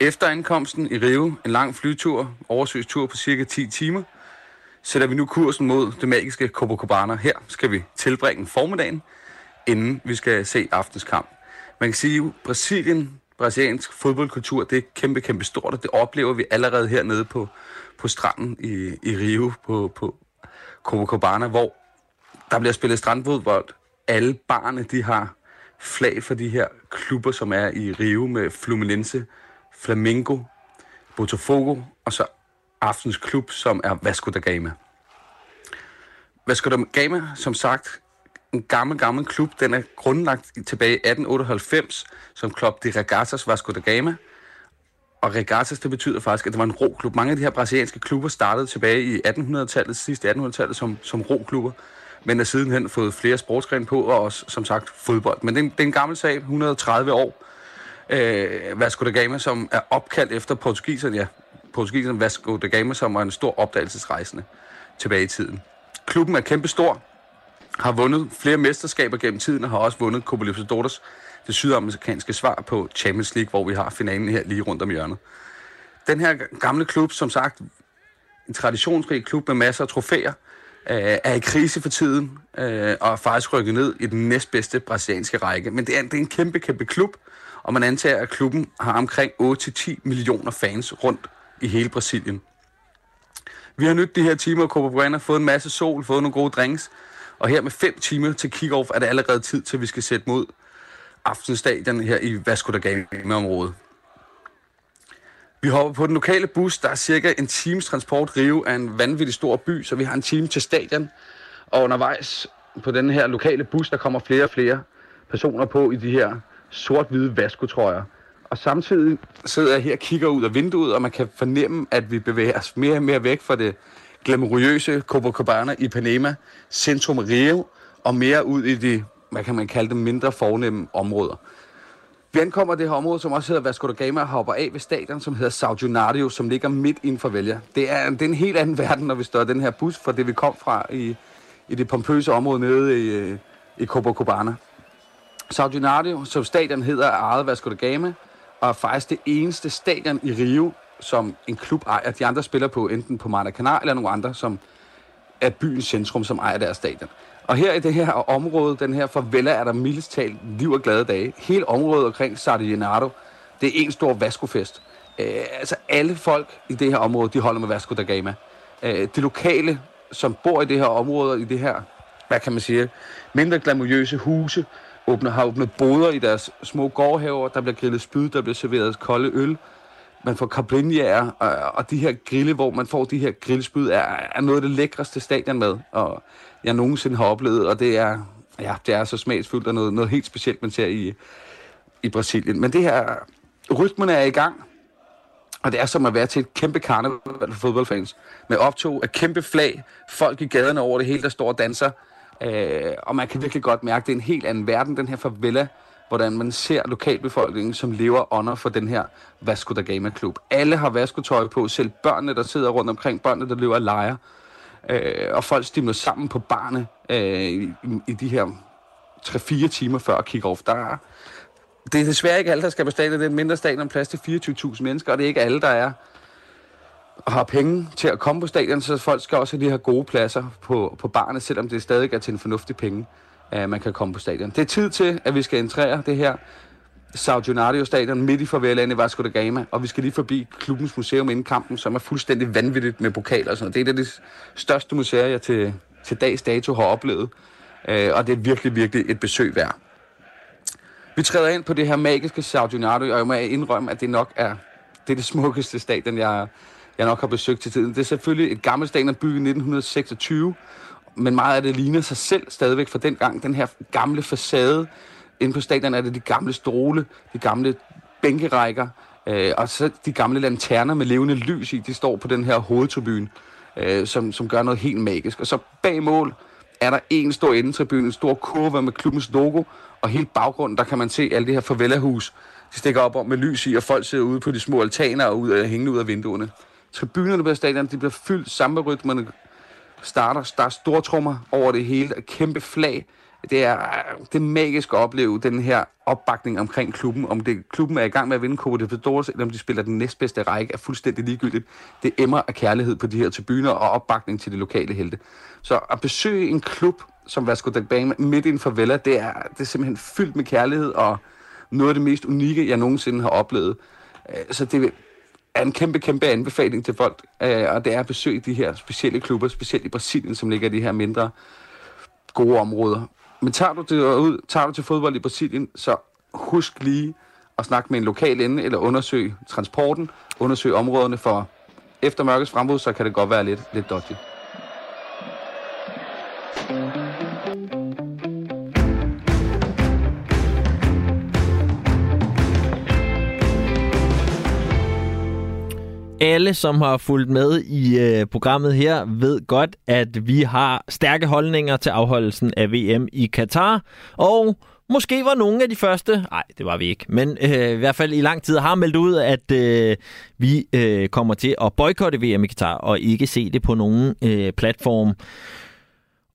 Efter ankomsten i Rio, en lang flytur, oversøgstur på cirka 10 timer, sætter vi nu kursen mod det magiske Copacabana. Her skal vi tilbringe formiddagen, inden vi skal se aftenskamp. Man kan sige, at Brasilien brasiliansk fodboldkultur, det er kæmpe, kæmpe stort, og det oplever vi allerede hernede på, på stranden i, i Rio, på, på Copacabana, hvor der bliver spillet strandfodbold. Alle barne, de har flag for de her klubber, som er i Rio med Fluminense, Flamengo, Botafogo og så aftens klub, som er Vasco da Gama. Vasco da Gama, som sagt, en gammel, gammel klub. Den er grundlagt tilbage i 1898 som Club de Regatas Vasco da Gama. Og Regatas, det betyder faktisk, at det var en roklub. Mange af de her brasilianske klubber startede tilbage i 1800-tallet, sidste 1800-tallet, som, som roklubber. Men har sidenhen fået flere sportsgrene på, og også, som sagt, fodbold. Men det er en, det er en gammel sag, 130 år. Øh, Vasco da Gama, som er opkaldt efter portugiserne, ja, portugiserne Vasco da Gama, som var en stor opdagelsesrejsende tilbage i tiden. Klubben er kæmpestor, har vundet flere mesterskaber gennem tiden, og har også vundet Copa Libertadores, det sydamerikanske svar på Champions League, hvor vi har finalen her lige rundt om hjørnet. Den her gamle klub, som sagt, en traditionsrig klub med masser af trofæer, øh, er i krise for tiden, øh, og er faktisk rykket ned i den næstbedste brasilianske række. Men det er, det er en kæmpe, kæmpe klub, og man antager, at klubben har omkring 8-10 millioner fans rundt i hele Brasilien. Vi har nyt de her timer i Copacabana, fået en masse sol, fået nogle gode drinks, og her med 5 timer til kick-off er det allerede tid til, at vi skal sætte mod aftenstadion her i Vasco da Gama-området. Vi hopper på den lokale bus. Der er cirka en times transport. rive af en vanvittig stor by, så vi har en time til stadion. Og undervejs på den her lokale bus, der kommer flere og flere personer på i de her sort-hvide Vasco-trøjer. Og samtidig sidder jeg her og kigger ud af vinduet, og man kan fornemme, at vi bevæger os mere og mere væk fra det glamourøse Copacabana i Panama, centrum Rio, og mere ud i de, hvad kan man kalde dem, mindre fornemme områder. Vi ankommer det her område, som også hedder Vasco da Gama, og hopper af ved stadion, som hedder Saudionario, som ligger midt inden for vælger. Det er, det er en helt anden verden, når vi står den her bus, fra det vi kom fra i, i det pompøse område nede i, i Copacabana. Saudionario, som stadion hedder, er ejet Vasco da Gama, og er faktisk det eneste stadion i Rio, som en klub ejer. De andre spiller på enten på Maracanã eller nogle andre, som er byens centrum, som ejer deres stadion. Og her i det her område, den her favela, er der mildest talt liv og glade dage. Hele området omkring Sardinado, det er en stor Vasco-fest. Øh, altså alle folk i det her område, de holder med Vasco da Gama. Øh, de lokale, som bor i det her område, i det her, hvad kan man sige, mindre glamourøse huse, åbner, har åbnet boder i deres små gårdhaver, der bliver grillet spyd, der bliver serveret kolde øl, man får kablinjager, og, øh, og de her grille, hvor man får de her grillspyd, er, er noget af det lækreste stadion med, og jeg nogensinde har oplevet, og det er, ja, det er så smagsfuldt og noget, noget helt specielt, man ser i, i Brasilien. Men det her, rytmen er i gang, og det er som at være til et kæmpe karneval for fodboldfans, med optog af kæmpe flag, folk i gaderne over det hele, der står og danser, øh, og man kan virkelig godt mærke, at det er en helt anden verden, den her favela, hvordan man ser lokalbefolkningen, som lever under for den her Vasco da Gama klub. Alle har Vasco-tøj på, selv børnene, der sidder rundt omkring, børnene, der lever og leger. Øh, og folk stimler sammen på barne øh, i, i de her 3-4 timer før kick-off. Der er, det er desværre ikke alle, der skal på stadion. Det er en mindre stadion, plads til 24.000 mennesker, og det er ikke alle, der er og har penge til at komme på stadion, så folk skal også lige have gode pladser på, på barnet, selvom det stadig er til en fornuftig penge at man kan komme på stadion. Det er tid til, at vi skal entrere det her Saudionario stadion midt i favelaen i Vasco da Gama, og vi skal lige forbi klubbens museum inden kampen, som er fuldstændig vanvittigt med pokaler og sådan noget. Det er et af de største museer, jeg til, til dags dato har oplevet, øh, og det er virkelig, virkelig et besøg værd. Vi træder ind på det her magiske Saudionario, og jeg må indrømme, at det nok er det, er det smukkeste stadion, jeg, jeg nok har besøgt til tiden. Det er selvfølgelig et gammelt stadion, bygget i 1926, men meget af det ligner sig selv stadigvæk fra den gang. Den her gamle facade inde på stadion er det de gamle stole, de gamle bænkerækker, øh, og så de gamle lanterner med levende lys i, de står på den her hovedtribune, øh, som, som gør noget helt magisk. Og så bag mål er der en stor endetribune, en stor kurve med klubbens logo, og helt baggrunden, der kan man se alle de her farvelahus, de stikker op om med lys i, og folk sidder ude på de små altaner og ud, hængende ud af vinduerne. Tribunerne på stadion, de bliver fyldt sammen med rytmerne, starter. Der er stortrummer over det hele, kæmpe flag. Det er, det er magisk at opleve den her opbakning omkring klubben. Om det, klubben er i gang med at vinde Copa Libertadores, eller om de spiller den næstbedste række, er fuldstændig ligegyldigt. Det emmer af kærlighed på de her tribuner og opbakning til de lokale helte. Så at besøge en klub som Vasco da Gama midt i en favela, det er, det er simpelthen fyldt med kærlighed og noget af det mest unikke, jeg nogensinde har oplevet. Øh, så det, er en kæmpe, kæmpe anbefaling til folk, øh, og det er at besøge de her specielle klubber, specielt i Brasilien, som ligger i de her mindre gode områder. Men tager du, det ud, tager du til fodbold i Brasilien, så husk lige at snakke med en lokal ende, eller undersøg transporten, undersøg områderne, for efter mørkets frembrud, så kan det godt være lidt, lidt dodgy. Alle, som har fulgt med i øh, programmet her, ved godt, at vi har stærke holdninger til afholdelsen af VM i Katar. Og måske var nogle af de første, nej, det var vi ikke, men øh, i hvert fald i lang tid har meldt ud, at øh, vi øh, kommer til at boykotte VM i Katar og ikke se det på nogen øh, platform.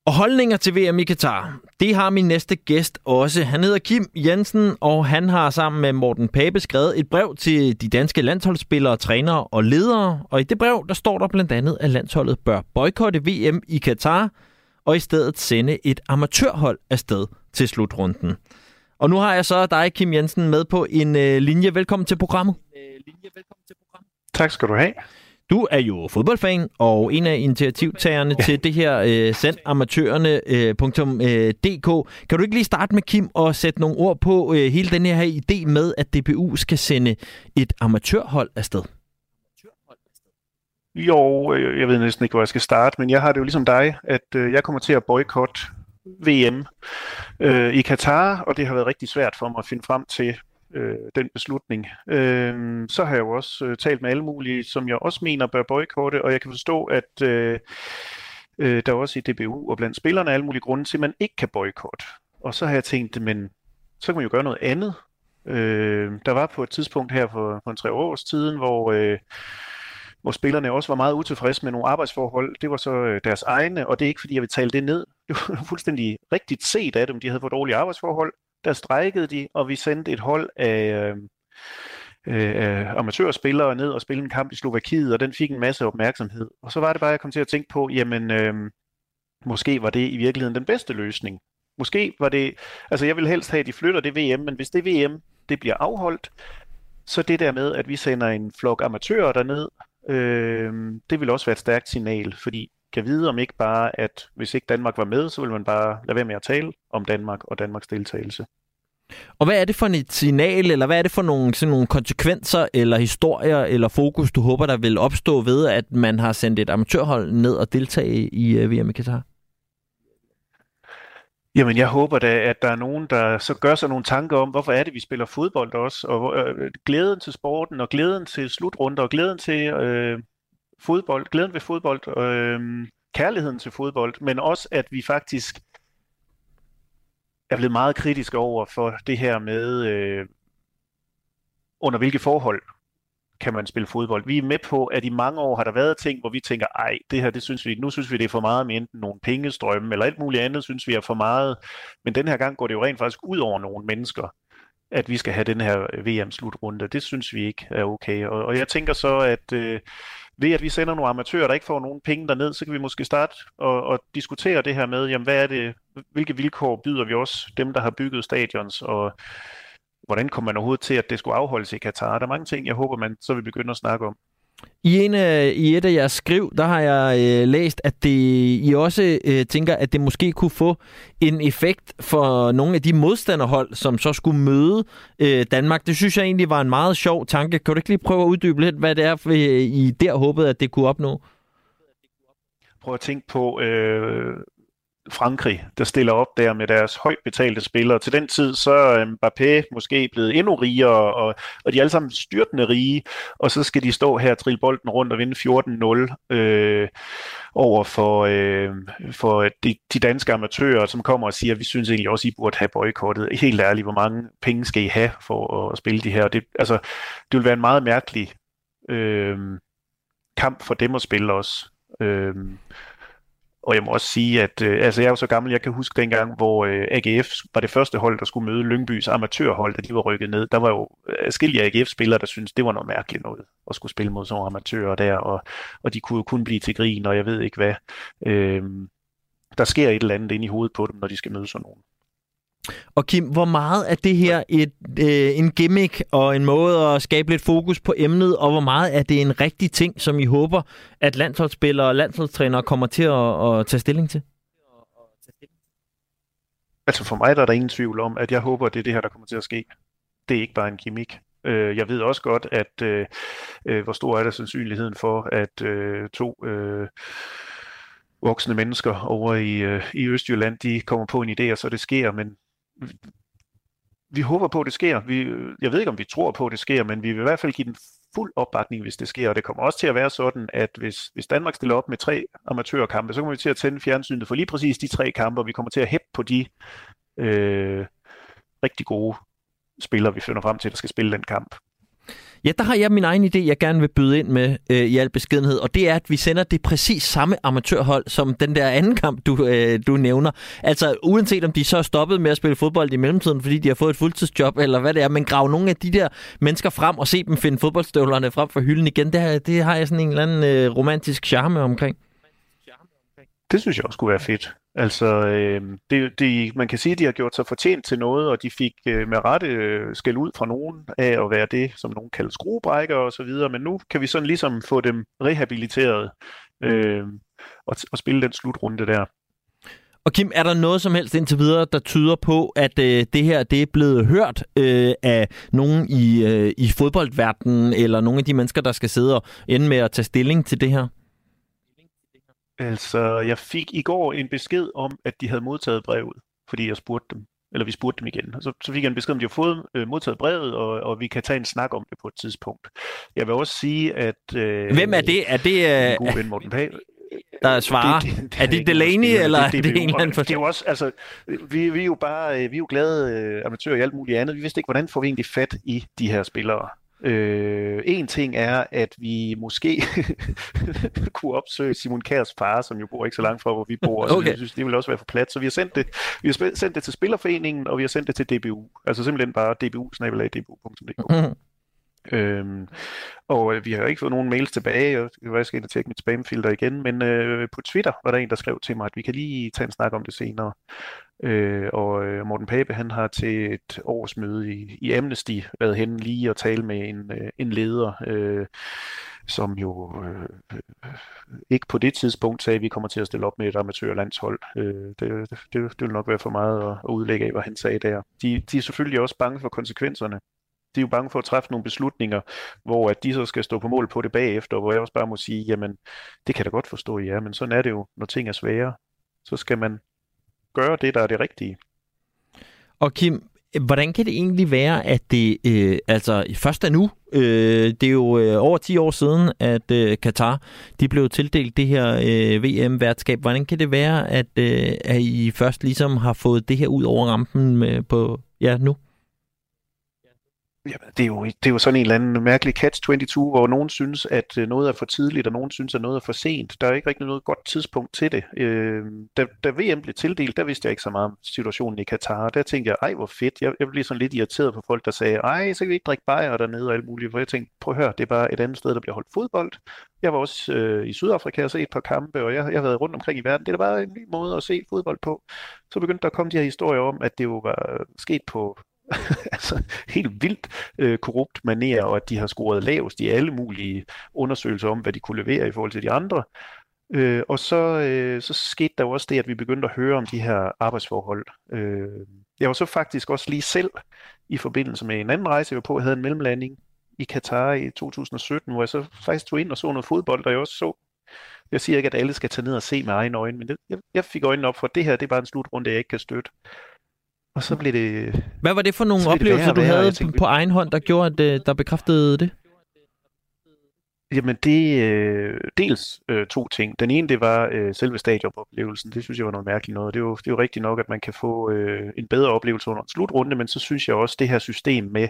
Og holdninger til VM i Katar, det har min næste gæst også. Han hedder Kim Jensen, og han har sammen med Morten Pape skrevet et brev til de danske landsholdsspillere, trænere og ledere. Og i det brev, der står der blandt andet, at landsholdet bør boykotte VM i Katar, og i stedet sende et amatørhold afsted til slutrunden. Og nu har jeg så dig, Kim Jensen, med på en øh, linje. Velkommen til programmet. linje, velkommen til programmet. Tak skal du have. Du er jo fodboldfan og en af initiativtagerne ja. til det her øh, sendamatørerne.dk. Øh, kan du ikke lige starte med, Kim, og sætte nogle ord på øh, hele den her idé med, at DBU skal sende et amatørhold afsted? Jo, øh, jeg ved næsten ikke, hvor jeg skal starte, men jeg har det jo ligesom dig, at øh, jeg kommer til at boykotte VM øh, i Katar, og det har været rigtig svært for mig at finde frem til, øh, den beslutning. Øh, så har jeg jo også øh, talt med alle mulige, som jeg også mener bør boykotte, og jeg kan forstå, at øh, øh, der er også i DBU og blandt spillerne alle mulige grunde til, at man ikke kan boykotte. Og så har jeg tænkt, men så kan man jo gøre noget andet. Øh, der var på et tidspunkt her for, for en tre års tiden, hvor, øh, hvor spillerne også var meget utilfredse med nogle arbejdsforhold. Det var så øh, deres egne, og det er ikke fordi, jeg vil tale det ned. Det var fuldstændig rigtigt set af dem. De havde for dårlige arbejdsforhold der strejkede de, og vi sendte et hold af, øh, øh, øh amatørspillere ned og spille en kamp i Slovakiet, og den fik en masse opmærksomhed. Og så var det bare, jeg kom til at tænke på, jamen, øh, måske var det i virkeligheden den bedste løsning. Måske var det, altså jeg vil helst have, at de flytter det VM, men hvis det VM, det bliver afholdt, så det der med, at vi sender en flok amatører derned, øh, det vil også være et stærkt signal, fordi kan vide om ikke bare, at hvis ikke Danmark var med, så vil man bare lade være med at tale om Danmark og Danmarks deltagelse. Og hvad er det for et signal, eller hvad er det for nogle, sådan nogle konsekvenser, eller historier, eller fokus, du håber, der vil opstå ved, at man har sendt et amatørhold ned og deltage i uh, VM i Qatar? Jamen, jeg håber da, at der er nogen, der så gør sig nogle tanker om, hvorfor er det, vi spiller fodbold også, og øh, glæden til sporten, og glæden til slutrunder, og glæden til øh, fodbold, glæden ved fodbold, øh, kærligheden til fodbold, men også at vi faktisk er blevet meget kritiske over for det her med, øh, under hvilke forhold kan man spille fodbold. Vi er med på, at i mange år har der været ting, hvor vi tænker, ej, det her, det synes vi ikke. Nu synes vi, det er for meget med enten nogle pengestrømme, eller alt muligt andet, synes vi er for meget. Men den her gang går det jo rent faktisk ud over nogle mennesker, at vi skal have den her VM-slutrunde. Det synes vi ikke er okay. Og, og jeg tænker så, at øh, ved at vi sender nogle amatører, der ikke får nogen penge derned, så kan vi måske starte og, og diskutere det her med, jamen, hvad er det, hvilke vilkår byder vi også dem, der har bygget stadions, og hvordan kommer man overhovedet til, at det skulle afholdes i Katar? Der er mange ting, jeg håber, man så vil begynde at snakke om. I, en, I et af jeres skriv, der har jeg øh, læst, at det, I også øh, tænker, at det måske kunne få en effekt for nogle af de modstanderhold, som så skulle møde øh, Danmark. Det synes jeg egentlig var en meget sjov tanke. Kan du ikke lige prøve at uddybe lidt, hvad det er, for, øh, I der håbede, at det kunne opnå? Prøv at tænke på, øh, Frankrig, der stiller op der med deres højt betalte spillere. Til den tid så er Mbappé måske blevet endnu rigere, og, og de er alle sammen styrtende rige, og så skal de stå her og trille bolden rundt og vinde 14-0 øh, over for, øh, for de, de danske amatører, som kommer og siger, at vi synes egentlig også, at I burde have boykottet. Helt ærligt, hvor mange penge skal I have for at spille de her? Det, altså, det vil være en meget mærkelig øh, kamp for dem at spille også. Øh, og jeg må også sige, at øh, altså jeg er jo så gammel, jeg kan huske dengang, hvor øh, AGF var det første hold, der skulle møde Lyngbys amatørhold, da de var rykket ned. Der var jo øh, forskellige AGF-spillere, der syntes, det var noget mærkeligt noget at skulle spille mod sådan amatører der, og, og de kunne jo kun blive til grin, og jeg ved ikke hvad. Øh, der sker et eller andet ind i hovedet på dem, når de skal møde sådan nogen. Og Kim, hvor meget er det her et, øh, en gimmick og en måde at skabe lidt fokus på emnet, og hvor meget er det en rigtig ting, som I håber, at landsholdsspillere og landsholdstrænere kommer til at, at tage stilling til? Altså for mig der er der ingen tvivl om, at jeg håber, at det er det her, der kommer til at ske. Det er ikke bare en gimmick. Øh, jeg ved også godt, at øh, øh, hvor stor er der sandsynligheden for, at øh, to øh, voksne mennesker over i, øh, i Østjylland, de kommer på en idé, og så det sker, men vi håber på, at det sker. Vi, jeg ved ikke, om vi tror på, at det sker, men vi vil i hvert fald give den fuld opbakning, hvis det sker. Og det kommer også til at være sådan, at hvis, hvis Danmark stiller op med tre amatørkampe, så kommer vi til at tænde fjernsynet for lige præcis de tre kampe, og vi kommer til at hæppe på de øh, rigtig gode spillere, vi finder frem til, der skal spille den kamp. Ja, der har jeg min egen idé, jeg gerne vil byde ind med øh, i al beskedenhed, og det er, at vi sender det præcis samme amatørhold som den der anden kamp, du, øh, du nævner. Altså, uanset om de så er stoppet med at spille fodbold i mellemtiden, fordi de har fået et fuldtidsjob, eller hvad det er, men grave nogle af de der mennesker frem og se dem finde fodboldstøvlerne frem for hylden igen, det, det har jeg sådan en eller anden øh, romantisk charme omkring. Det synes jeg også kunne være fedt. Altså, øh, det, det, man kan sige, at de har gjort sig fortjent til noget, og de fik øh, med rette øh, skæld ud fra nogen af at være det, som nogen kalder skruebrækker og så videre, men nu kan vi sådan ligesom få dem rehabiliteret øh, og, og spille den slutrunde der. Og Kim, er der noget som helst indtil videre, der tyder på, at øh, det her det er blevet hørt øh, af nogen i, øh, i fodboldverdenen, eller nogle af de mennesker, der skal sidde og ende med at tage stilling til det her? Altså, jeg fik i går en besked om, at de havde modtaget brevet, fordi jeg spurgte dem, eller vi spurgte dem igen. Og så, så fik jeg en besked om, at de har fået øh, modtaget brevet, og, og vi kan tage en snak om det på et tidspunkt. Jeg vil også sige, at... Øh, Hvem er det? Er det... Øh, god ven Morten Pag, der svarer. Det, det, det, er det Delaney, det, eller det, det, det, er en eller anden Det er jo også, altså, vi, vi er jo bare, øh, vi er jo glade øh, amatører i alt muligt andet. Vi vidste ikke, hvordan får vi egentlig fat i de her spillere. Øh, en ting er, at vi måske kunne opsøge Simon Kærs far, som jo bor ikke så langt fra, hvor vi bor, okay. så jeg synes, det vil også være for plat. Så vi har sendt det, vi har sendt det til Spillerforeningen, og vi har sendt det til DBU. Altså simpelthen bare dbu-dbu.dk. Mm. Øhm, og øh, vi har ikke fået nogen mails tilbage, og jeg skal ind og tjekke mit spamfilter igen, men øh, på Twitter var der en, der skrev til mig, at vi kan lige tage en snak om det senere. Øh, og øh, Morten Pape, han har til et årsmøde i, i Amnesty været hen lige og tale med en, øh, en leder, øh, som jo øh, ikke på det tidspunkt sagde, at vi kommer til at stille op med et amatørlandshold. Øh, det, det, det vil nok være for meget at, at udlægge af, hvad han sagde der. De, de er selvfølgelig også bange for konsekvenserne. De er jo bange for at træffe nogle beslutninger, hvor at de så skal stå på mål på det bagefter, hvor jeg også bare må sige, jamen, det kan da godt forstå, ja, men sådan er det jo, når ting er svære. Så skal man gøre det, der er det rigtige. Og Kim, hvordan kan det egentlig være, at det øh, altså først er nu, øh, det er jo øh, over 10 år siden, at øh, Katar de blev tildelt det her øh, VM-værtskab. Hvordan kan det være, at, øh, at I først ligesom har fået det her ud over rampen med, på ja, nu? Jamen, det, er jo, det er jo sådan en eller anden mærkelig catch-22, hvor nogen synes, at øh, noget er for tidligt, og nogen synes, at noget er for sent. Der er ikke rigtig noget godt tidspunkt til det. Øh, da, da VM blev tildelt, der vidste jeg ikke så meget om situationen i Katar. Der tænkte jeg, ej hvor fedt. Jeg, jeg blev sådan lidt irriteret på folk, der sagde, ej, så kan vi ikke drikke bajer dernede og alt muligt. For jeg tænkte, prøv at høre, det er bare et andet sted, der bliver holdt fodbold. Jeg var også øh, i Sydafrika og set et par kampe, og jeg, jeg har været rundt omkring i verden. Det er da bare en ny måde at se fodbold på. Så begyndte der at komme de her historier om, at det jo var øh, sket på altså helt vildt øh, korrupt maner, og at de har scoret lavest i alle mulige undersøgelser om, hvad de kunne levere i forhold til de andre. Øh, og så, øh, så skete der jo også det, at vi begyndte at høre om de her arbejdsforhold. Øh, jeg var så faktisk også lige selv i forbindelse med en anden rejse, jeg var på, jeg havde en mellemlanding i Katar i 2017, hvor jeg så faktisk tog ind og så noget fodbold, og jeg også så jeg siger ikke, at alle skal tage ned og se med egne øjne, men det, jeg, jeg fik øjnene op for, at det her det er bare en slutrunde, jeg ikke kan støtte. Og så blev det... Hvad var det for nogle oplevelser, du havde tænkte, på egen hånd, der gjorde, at øh, der bekræftede det? Jamen det øh, dels øh, to ting. Den ene det var øh, selve stadionoplevelsen. Det synes jeg var noget mærkeligt noget. Det er jo, det er jo rigtigt nok, at man kan få øh, en bedre oplevelse under en slutrunde, men så synes jeg også det her system med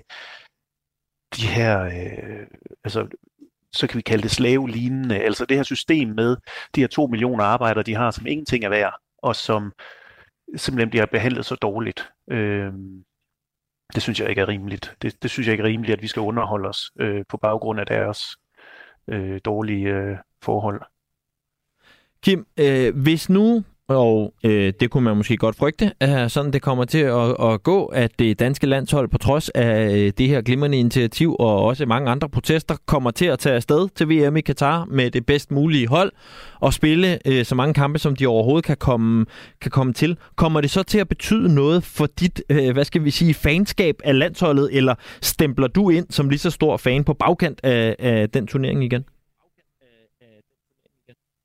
de her, øh, altså så kan vi kalde det slave-lignende, altså det her system med de her to millioner arbejdere, de har, som ingenting er værd, og som simpelthen bliver behandlet så dårligt. Øh, det synes jeg ikke er rimeligt. Det, det synes jeg ikke er rimeligt, at vi skal underholde os øh, på baggrund af deres øh, dårlige øh, forhold. Kim, øh, hvis nu og øh, det kunne man måske godt frygte, at sådan det kommer til at, at gå, at det danske landshold på trods af øh, det her glimrende initiativ og også mange andre protester, kommer til at tage afsted til VM i Katar med det bedst mulige hold og spille øh, så mange kampe, som de overhovedet kan komme, kan komme til. Kommer det så til at betyde noget for dit, øh, hvad skal vi sige, fanskab af landsholdet, eller stempler du ind som lige så stor fan på bagkant af, af den turnering igen?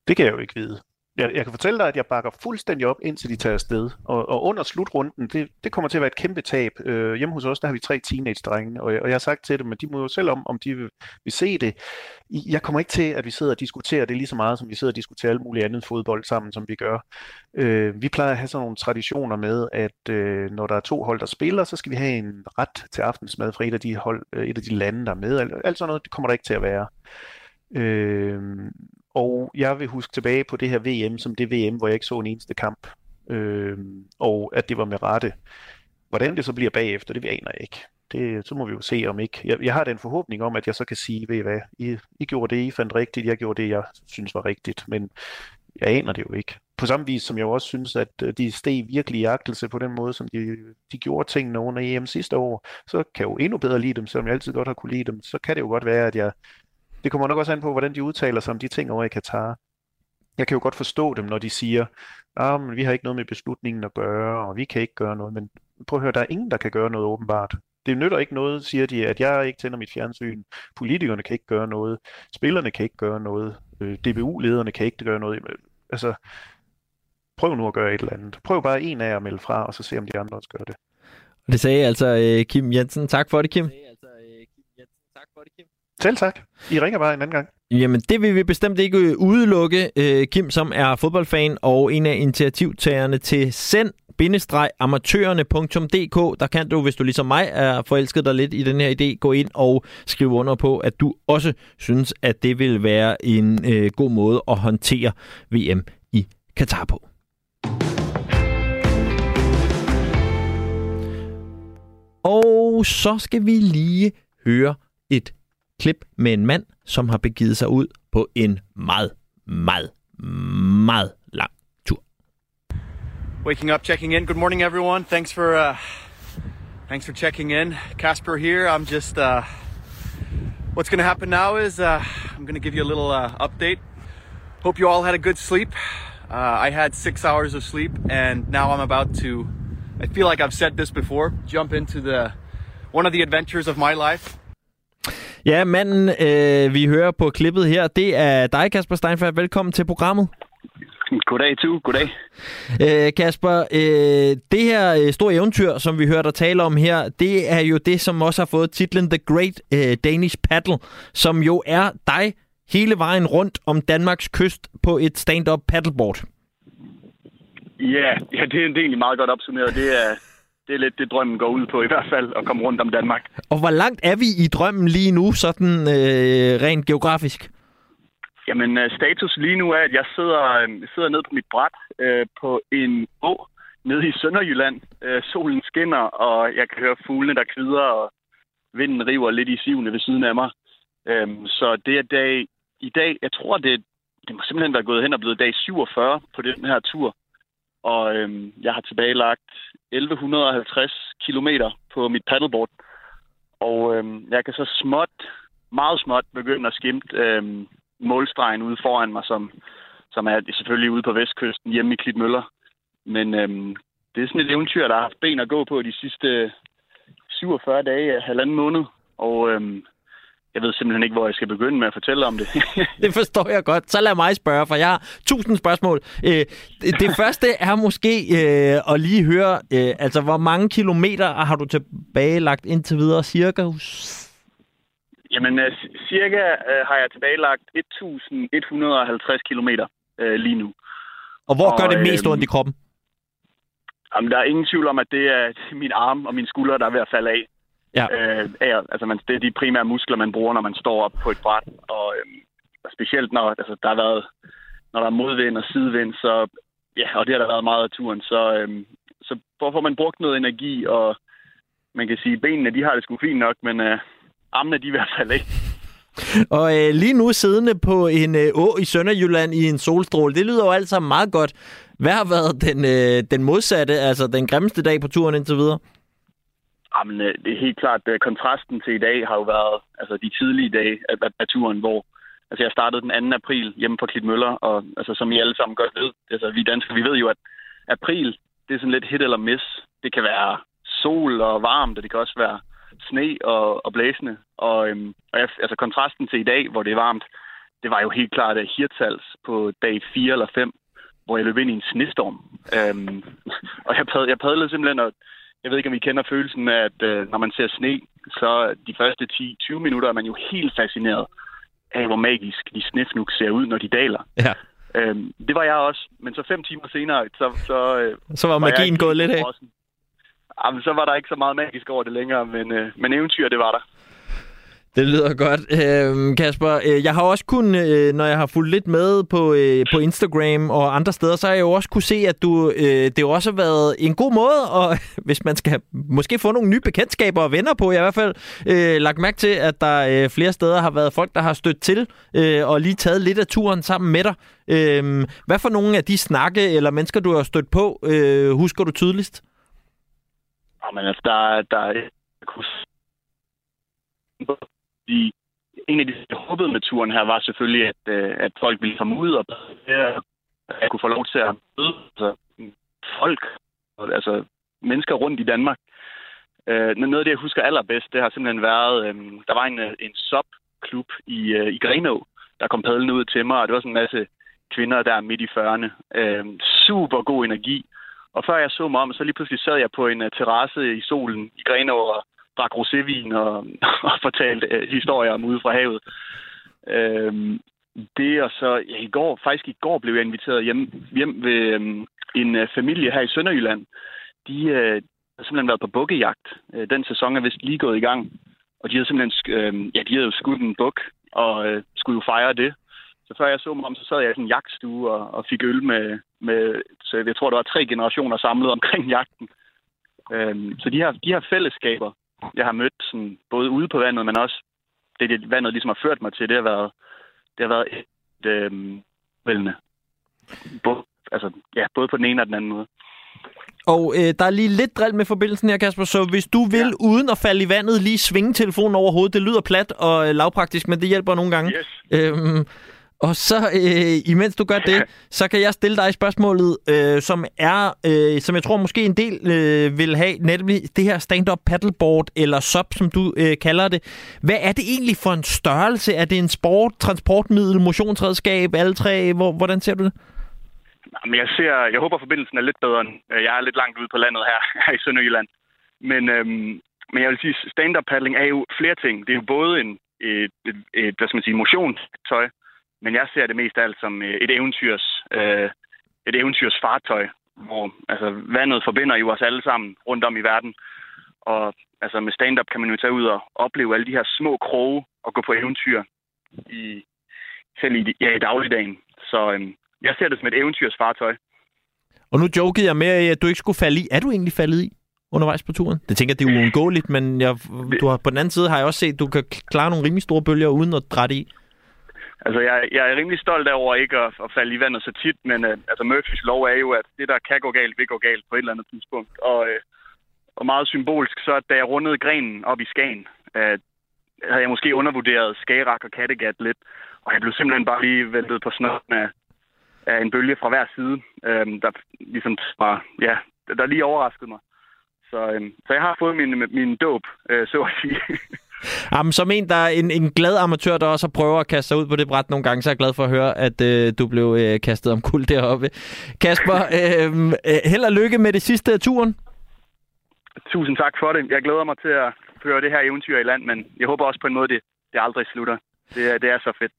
Det kan jeg jo ikke vide jeg, jeg kan fortælle dig, at jeg bakker fuldstændig op, indtil de tager afsted. Og, og under slutrunden, det, det kommer til at være et kæmpe tab. Øh, hjemme hos os, der har vi tre teenage-drenge, og, og jeg har sagt til dem, at de må jo selv om, om de vil, vil se det. Jeg kommer ikke til, at vi sidder og diskuterer det lige så meget, som vi sidder og diskuterer alt muligt andet fodbold sammen, som vi gør. Øh, vi plejer at have sådan nogle traditioner med, at øh, når der er to hold, der spiller, så skal vi have en ret til aftensmad fra et af de, hold, øh, et af de lande, der er med. Alt, alt sådan noget, det kommer der ikke til at være. Øh, og jeg vil huske tilbage på det her VM som det VM, hvor jeg ikke så en eneste kamp. Øh, og at det var med rette. Hvordan det så bliver bagefter, det aner jeg ikke. Det, så må vi jo se om ikke. Jeg, jeg har den forhåbning om, at jeg så kan sige, ved I hvad, I, I gjorde det, I fandt rigtigt, jeg gjorde det, jeg synes var rigtigt. Men jeg aner det jo ikke. På samme vis som jeg også synes, at øh, de steg virkelig i agtelse på den måde, som de, de gjorde tingene under EM sidste år, så kan jeg jo endnu bedre lide dem, selvom jeg altid godt har kunne lide dem. Så kan det jo godt være, at jeg det kommer nok også an på, hvordan de udtaler sig om de ting over i Katar. Jeg kan jo godt forstå dem, når de siger, ah, men vi har ikke noget med beslutningen at gøre, og vi kan ikke gøre noget. Men prøv at høre, der er ingen, der kan gøre noget åbenbart. Det nytter ikke noget, siger de, at jeg ikke tænder mit fjernsyn. Politikerne kan ikke gøre noget. Spillerne kan ikke gøre noget. Øh, DBU-lederne kan ikke gøre noget. Altså, prøv nu at gøre et eller andet. Prøv bare en af jer at melde fra, og så se, om de andre også gør det. Og det sagde altså øh, Kim Jensen. Tak for det, Kim. Det sagde altså øh, Kim Jensen. Tak for det, Kim. Selv tak. I ringer bare en anden gang. Jamen, det vil vi bestemt ikke øh, udelukke. Øh, Kim, som er fodboldfan og en af initiativtagerne til send amatørerne.dk. Der kan du, hvis du ligesom mig er forelsket dig lidt i den her idé, gå ind og skrive under på, at du også synes, at det vil være en øh, god måde at håndtere VM i Katar på. Og så skal vi lige høre et klip med en mand, som har begivet sig ud på en meget, meget, meget lang tur. Waking up, checking in. Good morning, everyone. Thanks for uh, thanks for checking in. Casper here. I'm just. Uh, what's going to happen now is uh, I'm going to give you a little uh, update. Hope you all had a good sleep. Uh, I had six hours of sleep, and now I'm about to. I feel like I've said this before. Jump into the one of the adventures of my life. Ja, manden, øh, vi hører på klippet her, det er dig, Kasper Steinfeldt. Velkommen til programmet. Goddag, tu. Goddag. Øh, Kasper, øh, det her øh, store eventyr, som vi hørte dig tale om her, det er jo det, som også har fået titlen The Great øh, Danish Paddle, som jo er dig hele vejen rundt om Danmarks kyst på et stand-up paddleboard. Ja, ja det, er, det er egentlig meget godt opsummeret. Det er, det er lidt det, drømmen går ud på i hvert fald, at komme rundt om Danmark. Og hvor langt er vi i drømmen lige nu, sådan øh, rent geografisk? Jamen, øh, status lige nu er, at jeg sidder, øh, sidder nede på mit bræt øh, på en å nede i Sønderjylland. Øh, solen skinner, og jeg kan høre fuglene, der kvider, og vinden river lidt i sivene ved siden af mig. Øh, så det er dag i dag, jeg tror, det, det må simpelthen være gået hen og blevet dag 47 på den her tur. Og øhm, jeg har tilbagelagt 1150 kilometer på mit paddleboard. Og øhm, jeg kan så småt, meget småt, begynde at skimte øhm, målstregen ude foran mig, som, som er selvfølgelig ude på vestkysten hjemme i Klitmøller. Men øhm, det er sådan et eventyr, der har haft ben at gå på de sidste 47 dage, halvanden måned. Og øhm, jeg ved simpelthen ikke, hvor jeg skal begynde med at fortælle om det. det forstår jeg godt. Så lad mig spørge, for jeg har tusind spørgsmål. Øh, det første er måske øh, at lige høre, øh, altså hvor mange kilometer har du tilbagelagt indtil videre, cirka? Jamen, cirka har jeg tilbagelagt 1150 kilometer lige nu. Og hvor og, gør det mest ondt i kroppen? Jamen, der er ingen tvivl om, at det er min arm og mine skuldre, der er ved at falde af. Ja. Øh, er, altså man, det er de primære muskler, man bruger, når man står op på et bræt. Og øh, specielt når altså, der har været, når der er modvind og sidevind, så, ja, og det har der været meget af turen, så, øh, så får man brugt noget energi, og man kan sige, at benene de har det sgu fint nok, men øh, armene de er i hvert fald ikke. Og øh, lige nu siddende på en øh, å i Sønderjylland i en solstråle, det lyder jo alt sammen meget godt. Hvad har været den, øh, den modsatte, altså den grimmeste dag på turen indtil videre? Jamen, øh, det er helt klart, at kontrasten til i dag har jo været altså, de tidlige dage af, af turen, hvor altså, jeg startede den 2. april hjemme på Klitmøller, og altså, som I alle sammen godt ved, altså, vi danskere, vi ved jo, at april, det er sådan lidt hit eller miss. Det kan være sol og varmt, og det kan også være sne og, og blæsende. Og, øhm, og jeg, altså, kontrasten til i dag, hvor det er varmt, det var jo helt klart at Hirtals på dag 4 eller 5, hvor jeg løb ind i en snestorm. Øhm, og jeg, padlede, jeg padlede simpelthen, og jeg ved ikke, om I kender følelsen af, at øh, når man ser sne, så de første 10-20 minutter er man jo helt fascineret af, hvor magisk de snefnuk ser ud, når de daler. Ja. Øhm, det var jeg også, men så fem timer senere, så... Så, øh, Så var jeg magien gået lidt af. Jamen, så var der ikke så meget magisk over det længere, men, øh, men eventyr, det var der. Det lyder godt. Øhm, øh, Kasper, jeg har også kun, øh, når jeg har fulgt lidt med på, øh, på Instagram og andre steder, så har jeg jo også kunne se, at du, øh, det jo også har været en god måde, og hvis man skal måske få nogle nye bekendtskaber og venner på, jeg har i hvert fald øh, lagt mærke til, at der øh, flere steder har været folk, der har stødt til øh, og lige taget lidt af turen sammen med dig. Øh, hvad for nogle af de snakke eller mennesker, du har stødt på, øh, husker du tydeligst? Jamen, altså, der, der er... De, en af de håbede med turen her var selvfølgelig, at, øh, at folk ville komme ud og at kunne få lov til at møde altså, folk, altså mennesker rundt i Danmark. Øh, noget af det, jeg husker allerbedst, det har simpelthen været, øh, der var en, øh, en sub-klub i, øh, i Grenå, der kom padlende ud til mig, og det var sådan en masse kvinder der midt i 40'erne. Øh, super god energi. Og før jeg så mig om, så lige pludselig sad jeg på en uh, terrasse i solen i Grenå og drak rosévin og, og fortalte øh, historier om ude fra havet. Øhm, det og så, ja, i går, faktisk i går blev jeg inviteret hjem, hjem ved um, en øh, familie her i Sønderjylland. De øh, har simpelthen været på bukkejagt. Øh, den sæson er vist lige gået i gang. Og de havde simpelthen, øh, ja, de havde jo skudt en buk og øh, skulle jo fejre det. Så før jeg så mig om, så sad jeg i sådan en jagtstue og, og fik øl med, med, så jeg tror, der var tre generationer samlet omkring jagten. Øhm, så de her, de her fællesskaber, jeg har mødt sådan, både ude på vandet, men også det, det vandet ligesom har ført mig til, det har været, det har været et, øhm, vældende. Både, altså, ja, både på den ene og den anden måde. Og øh, der er lige lidt drill med forbindelsen her, Kasper, så hvis du vil, ja. uden at falde i vandet, lige svinge telefonen over hovedet. Det lyder plat og øh, lavpraktisk, men det hjælper nogle gange. Yes. Øhm, og så, øh, imens du gør det, så kan jeg stille dig spørgsmålet, øh, som er, øh, som jeg tror måske en del øh, vil have, nemlig det her stand-up paddleboard, eller SUP, som du øh, kalder det. Hvad er det egentlig for en størrelse? Er det en sport, transportmiddel, motionsredskab, alle tre? Hvor, hvordan ser du det? Men jeg ser, jeg håber, forbindelsen er lidt bedre. Jeg er lidt langt ude på landet her, her i Sønderjylland. Men, øhm, men jeg vil sige, stand-up paddling er jo flere ting. Det er jo både en, et, et, et hvad skal man sige, motionstøj, men jeg ser det mest af alt som øh, et eventyrs, øh, et eventyrs fartøj, hvor altså, vandet forbinder jo os alle sammen rundt om i verden. Og altså, med stand-up kan man jo tage ud og opleve alle de her små kroge og gå på eventyr i, selv i, ja, i dagligdagen. Så øhm, jeg ser det som et eventyrs fartøj. Og nu jokede jeg med, at du ikke skulle falde i. Er du egentlig faldet i undervejs på turen? Det tænker jeg, det er uundgåeligt, men jeg, du har, på den anden side har jeg også set, at du kan klare nogle rimelig store bølger uden at drætte i. Altså, jeg, jeg er rimelig stolt over ikke at, at falde i vandet så tit, men uh, altså, Murphys lov er jo, at det, der kan gå galt, vil gå galt på et eller andet tidspunkt. Og, uh, og meget symbolsk, så da jeg rundede grenen op i Skagen, uh, havde jeg måske undervurderet Skagerak og Kattegat lidt, og jeg blev simpelthen bare lige væltet på snøden af, af en bølge fra hver side, uh, der ligesom var, ja, der lige overraskede mig. Så, uh, så jeg har fået min, min dåb, uh, så at sige. Jamen, som en, der er en, en glad amatør, der også prøver at kaste sig ud på det bræt nogle gange, så er jeg glad for at høre, at øh, du blev øh, kastet om kul deroppe. Kasper, øhm, øh, held og lykke med det sidste af turen. Tusind tak for det. Jeg glæder mig til at føre det her eventyr i land, men jeg håber også på en måde, det, det aldrig slutter. Det, det er så fedt.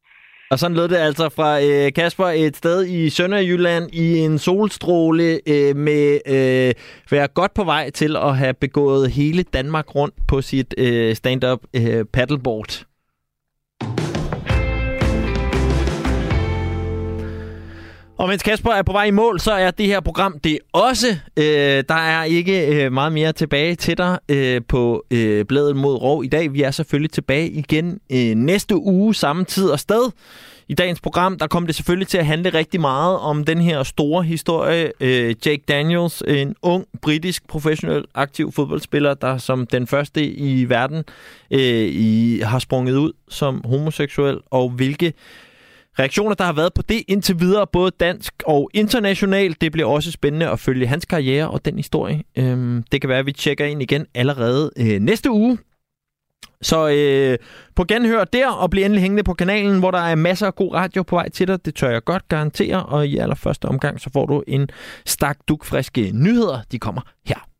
Og sådan lød det altså fra øh, Kasper et sted i Sønderjylland i en solstråle øh, med øh, være godt på vej til at have begået hele Danmark rundt på sit øh, stand-up øh, paddleboard. Og mens Kasper er på vej i mål, så er det her program det også. Øh, der er ikke øh, meget mere tilbage til dig øh, på øh, Bladet mod Rov i dag. Vi er selvfølgelig tilbage igen øh, næste uge, samme tid og sted. I dagens program, der kommer det selvfølgelig til at handle rigtig meget om den her store historie. Øh, Jake Daniels, en ung, britisk, professionel, aktiv fodboldspiller, der som den første i verden øh, i, har sprunget ud som homoseksuel, og hvilke reaktioner, der har været på det indtil videre, både dansk og internationalt. Det bliver også spændende at følge hans karriere og den historie. Øhm, det kan være, at vi tjekker ind igen allerede øh, næste uge. Så øh, på genhør der, og bliv endelig hængende på kanalen, hvor der er masser af god radio på vej til dig. Det tør jeg godt garantere, og i allerførste omgang, så får du en stak dukfriske nyheder. De kommer her.